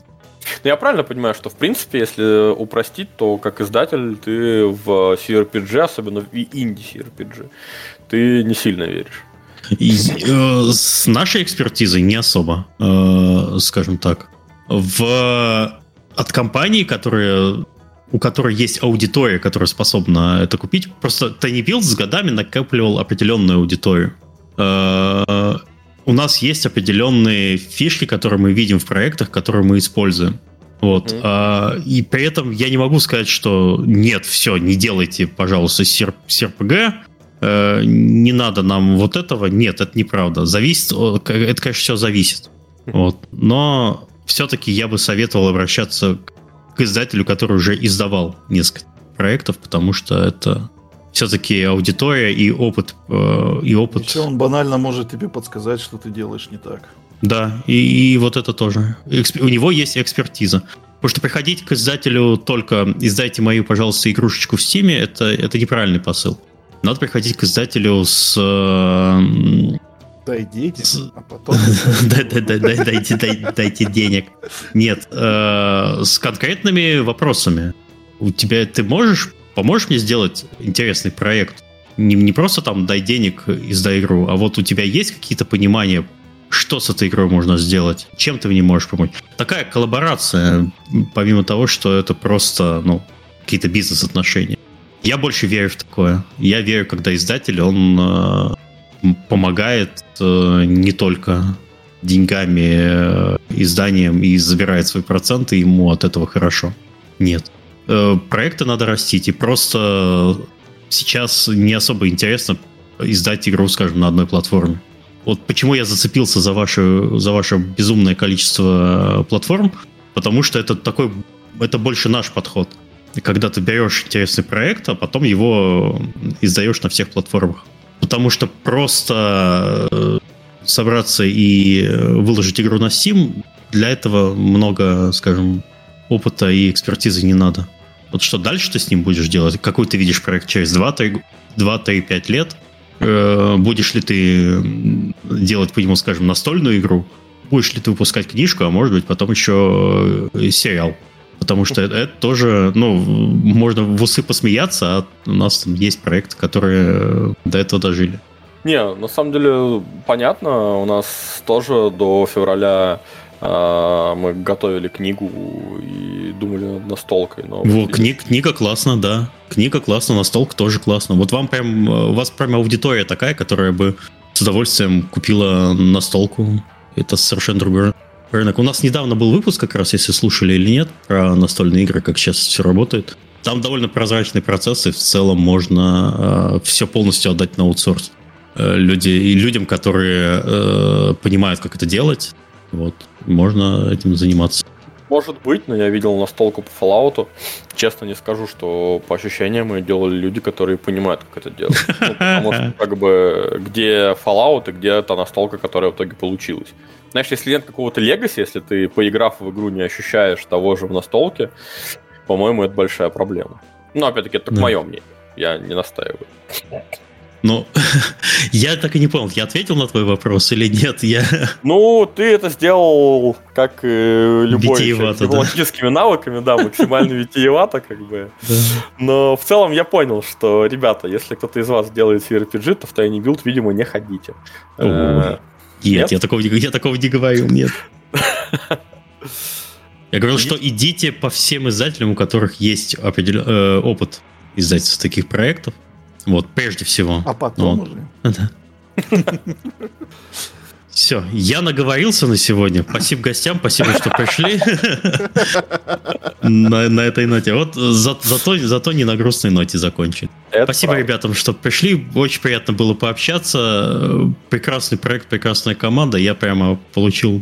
Speaker 2: Ну, я правильно понимаю, что в принципе, если упростить, то как издатель ты в CRPG, особенно в инди-CRPG, ты не сильно веришь.
Speaker 1: И, э, с нашей экспертизой не особо, э, скажем так. В от компании, которые у которой есть аудитория, которая способна это купить. Просто Tiny Build с годами накапливал определенную аудиторию. Э, у нас есть определенные фишки, которые мы видим в проектах, которые мы используем. Вот. Mm-hmm. И при этом я не могу сказать, что нет, все, не делайте, пожалуйста, CRPG, э, не надо нам вот этого. Нет, это неправда. Зависит, это, конечно, все зависит. Вот. Но все-таки я бы советовал обращаться к издателю, который уже издавал несколько проектов, потому что это все-таки аудитория и опыт. Э, и опыт.
Speaker 3: Еще он банально может тебе подсказать, что ты делаешь не так.
Speaker 1: Да, и, и вот это тоже. У него есть экспертиза. Потому что приходить к издателю только «издайте мою, пожалуйста, игрушечку в Стиме» это, это неправильный посыл. Надо приходить к издателю с
Speaker 3: Дай денег, а потом...
Speaker 1: Дайте денег. Нет, э, с конкретными вопросами. У тебя ты можешь, поможешь мне сделать интересный проект? Не, не просто там дай денег, издай игру, а вот у тебя есть какие-то понимания, что с этой игрой можно сделать, чем ты в ней можешь помочь. Такая коллаборация, помимо того, что это просто, ну, какие-то бизнес-отношения. Я больше верю в такое. Я верю, когда издатель, он э, помогает э, не только деньгами, э, изданием и забирает свои проценты, ему от этого хорошо. Нет. Э, проекты надо растить, и просто сейчас не особо интересно издать игру, скажем, на одной платформе. Вот почему я зацепился за ваше, за ваше безумное количество платформ, потому что это такой, это больше наш подход. Когда ты берешь интересный проект, а потом его издаешь на всех платформах. Потому что просто э, собраться и э, выложить игру на Steam, для этого много, скажем, опыта и экспертизы не надо. Вот что дальше ты с ним будешь делать? Какой ты видишь проект через 2-3-5 лет? Э, будешь ли ты делать по нему, скажем, настольную игру? Будешь ли ты выпускать книжку, а может быть потом еще сериал? Потому что это, это тоже, ну, можно в усы посмеяться, а у нас там есть проекты, которые до этого дожили.
Speaker 2: Не, на самом деле понятно. У нас тоже до февраля э, мы готовили книгу и думали над настолкой.
Speaker 1: Но Во, книг, книга классно, да. Книга классно, настолка тоже классно. Вот вам прям, у вас прям аудитория такая, которая бы с удовольствием купила настолку. Это совершенно другое рынок. У нас недавно был выпуск, как раз, если слушали или нет, про настольные игры, как сейчас все работает. Там довольно прозрачный процесс, и в целом можно э, все полностью отдать на аутсорс. Э, люди, и людям, которые э, понимают, как это делать, вот, можно этим заниматься.
Speaker 2: Может быть, но я видел настолку по Fallout. Честно не скажу, что по ощущениям мы делали люди, которые понимают, как это делать. Ну, потому что, как бы, где Fallout и где та настолка, которая в итоге получилась. Знаешь, если нет какого-то legacy, если ты, поиграв в игру, не ощущаешь того же в настолке, по-моему, это большая проблема. Ну, опять-таки, это да. мое мнение. Я не настаиваю.
Speaker 1: Ну, я так и не понял, я ответил на твой вопрос или нет? Я...
Speaker 2: Ну, ты это сделал как э, любой с
Speaker 1: дипломатическими
Speaker 2: да. навыками, да, максимально витиевато, как бы. Но в целом я понял, что, ребята, если кто-то из вас делает CRPG, то в тайный билд, видимо, не ходите.
Speaker 1: Э, нет, я такого, я такого не говорил, нет. Я говорил, что идите по всем издателям, у которых есть определен... э, опыт издательства таких проектов. Вот, прежде всего.
Speaker 3: А потом
Speaker 1: вот. уже. Да. Все, я наговорился на сегодня. Спасибо гостям, спасибо, что пришли на, на этой ноте. Вот за, зато, зато не на грустной ноте закончили. Это спасибо правда. ребятам, что пришли. Очень приятно было пообщаться. Прекрасный проект, прекрасная команда. Я прямо получил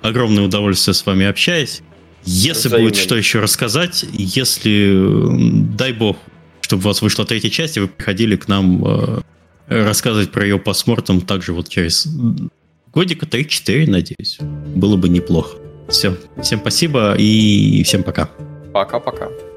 Speaker 1: огромное удовольствие с вами общаясь. Если Взаимно. будет что еще рассказать, если, дай бог, чтобы у вас вышла третья часть, и вы приходили к нам э, рассказывать про ее посмортом также вот через годика 3-4, надеюсь. Было бы неплохо. Все. Всем спасибо и всем пока.
Speaker 2: Пока-пока.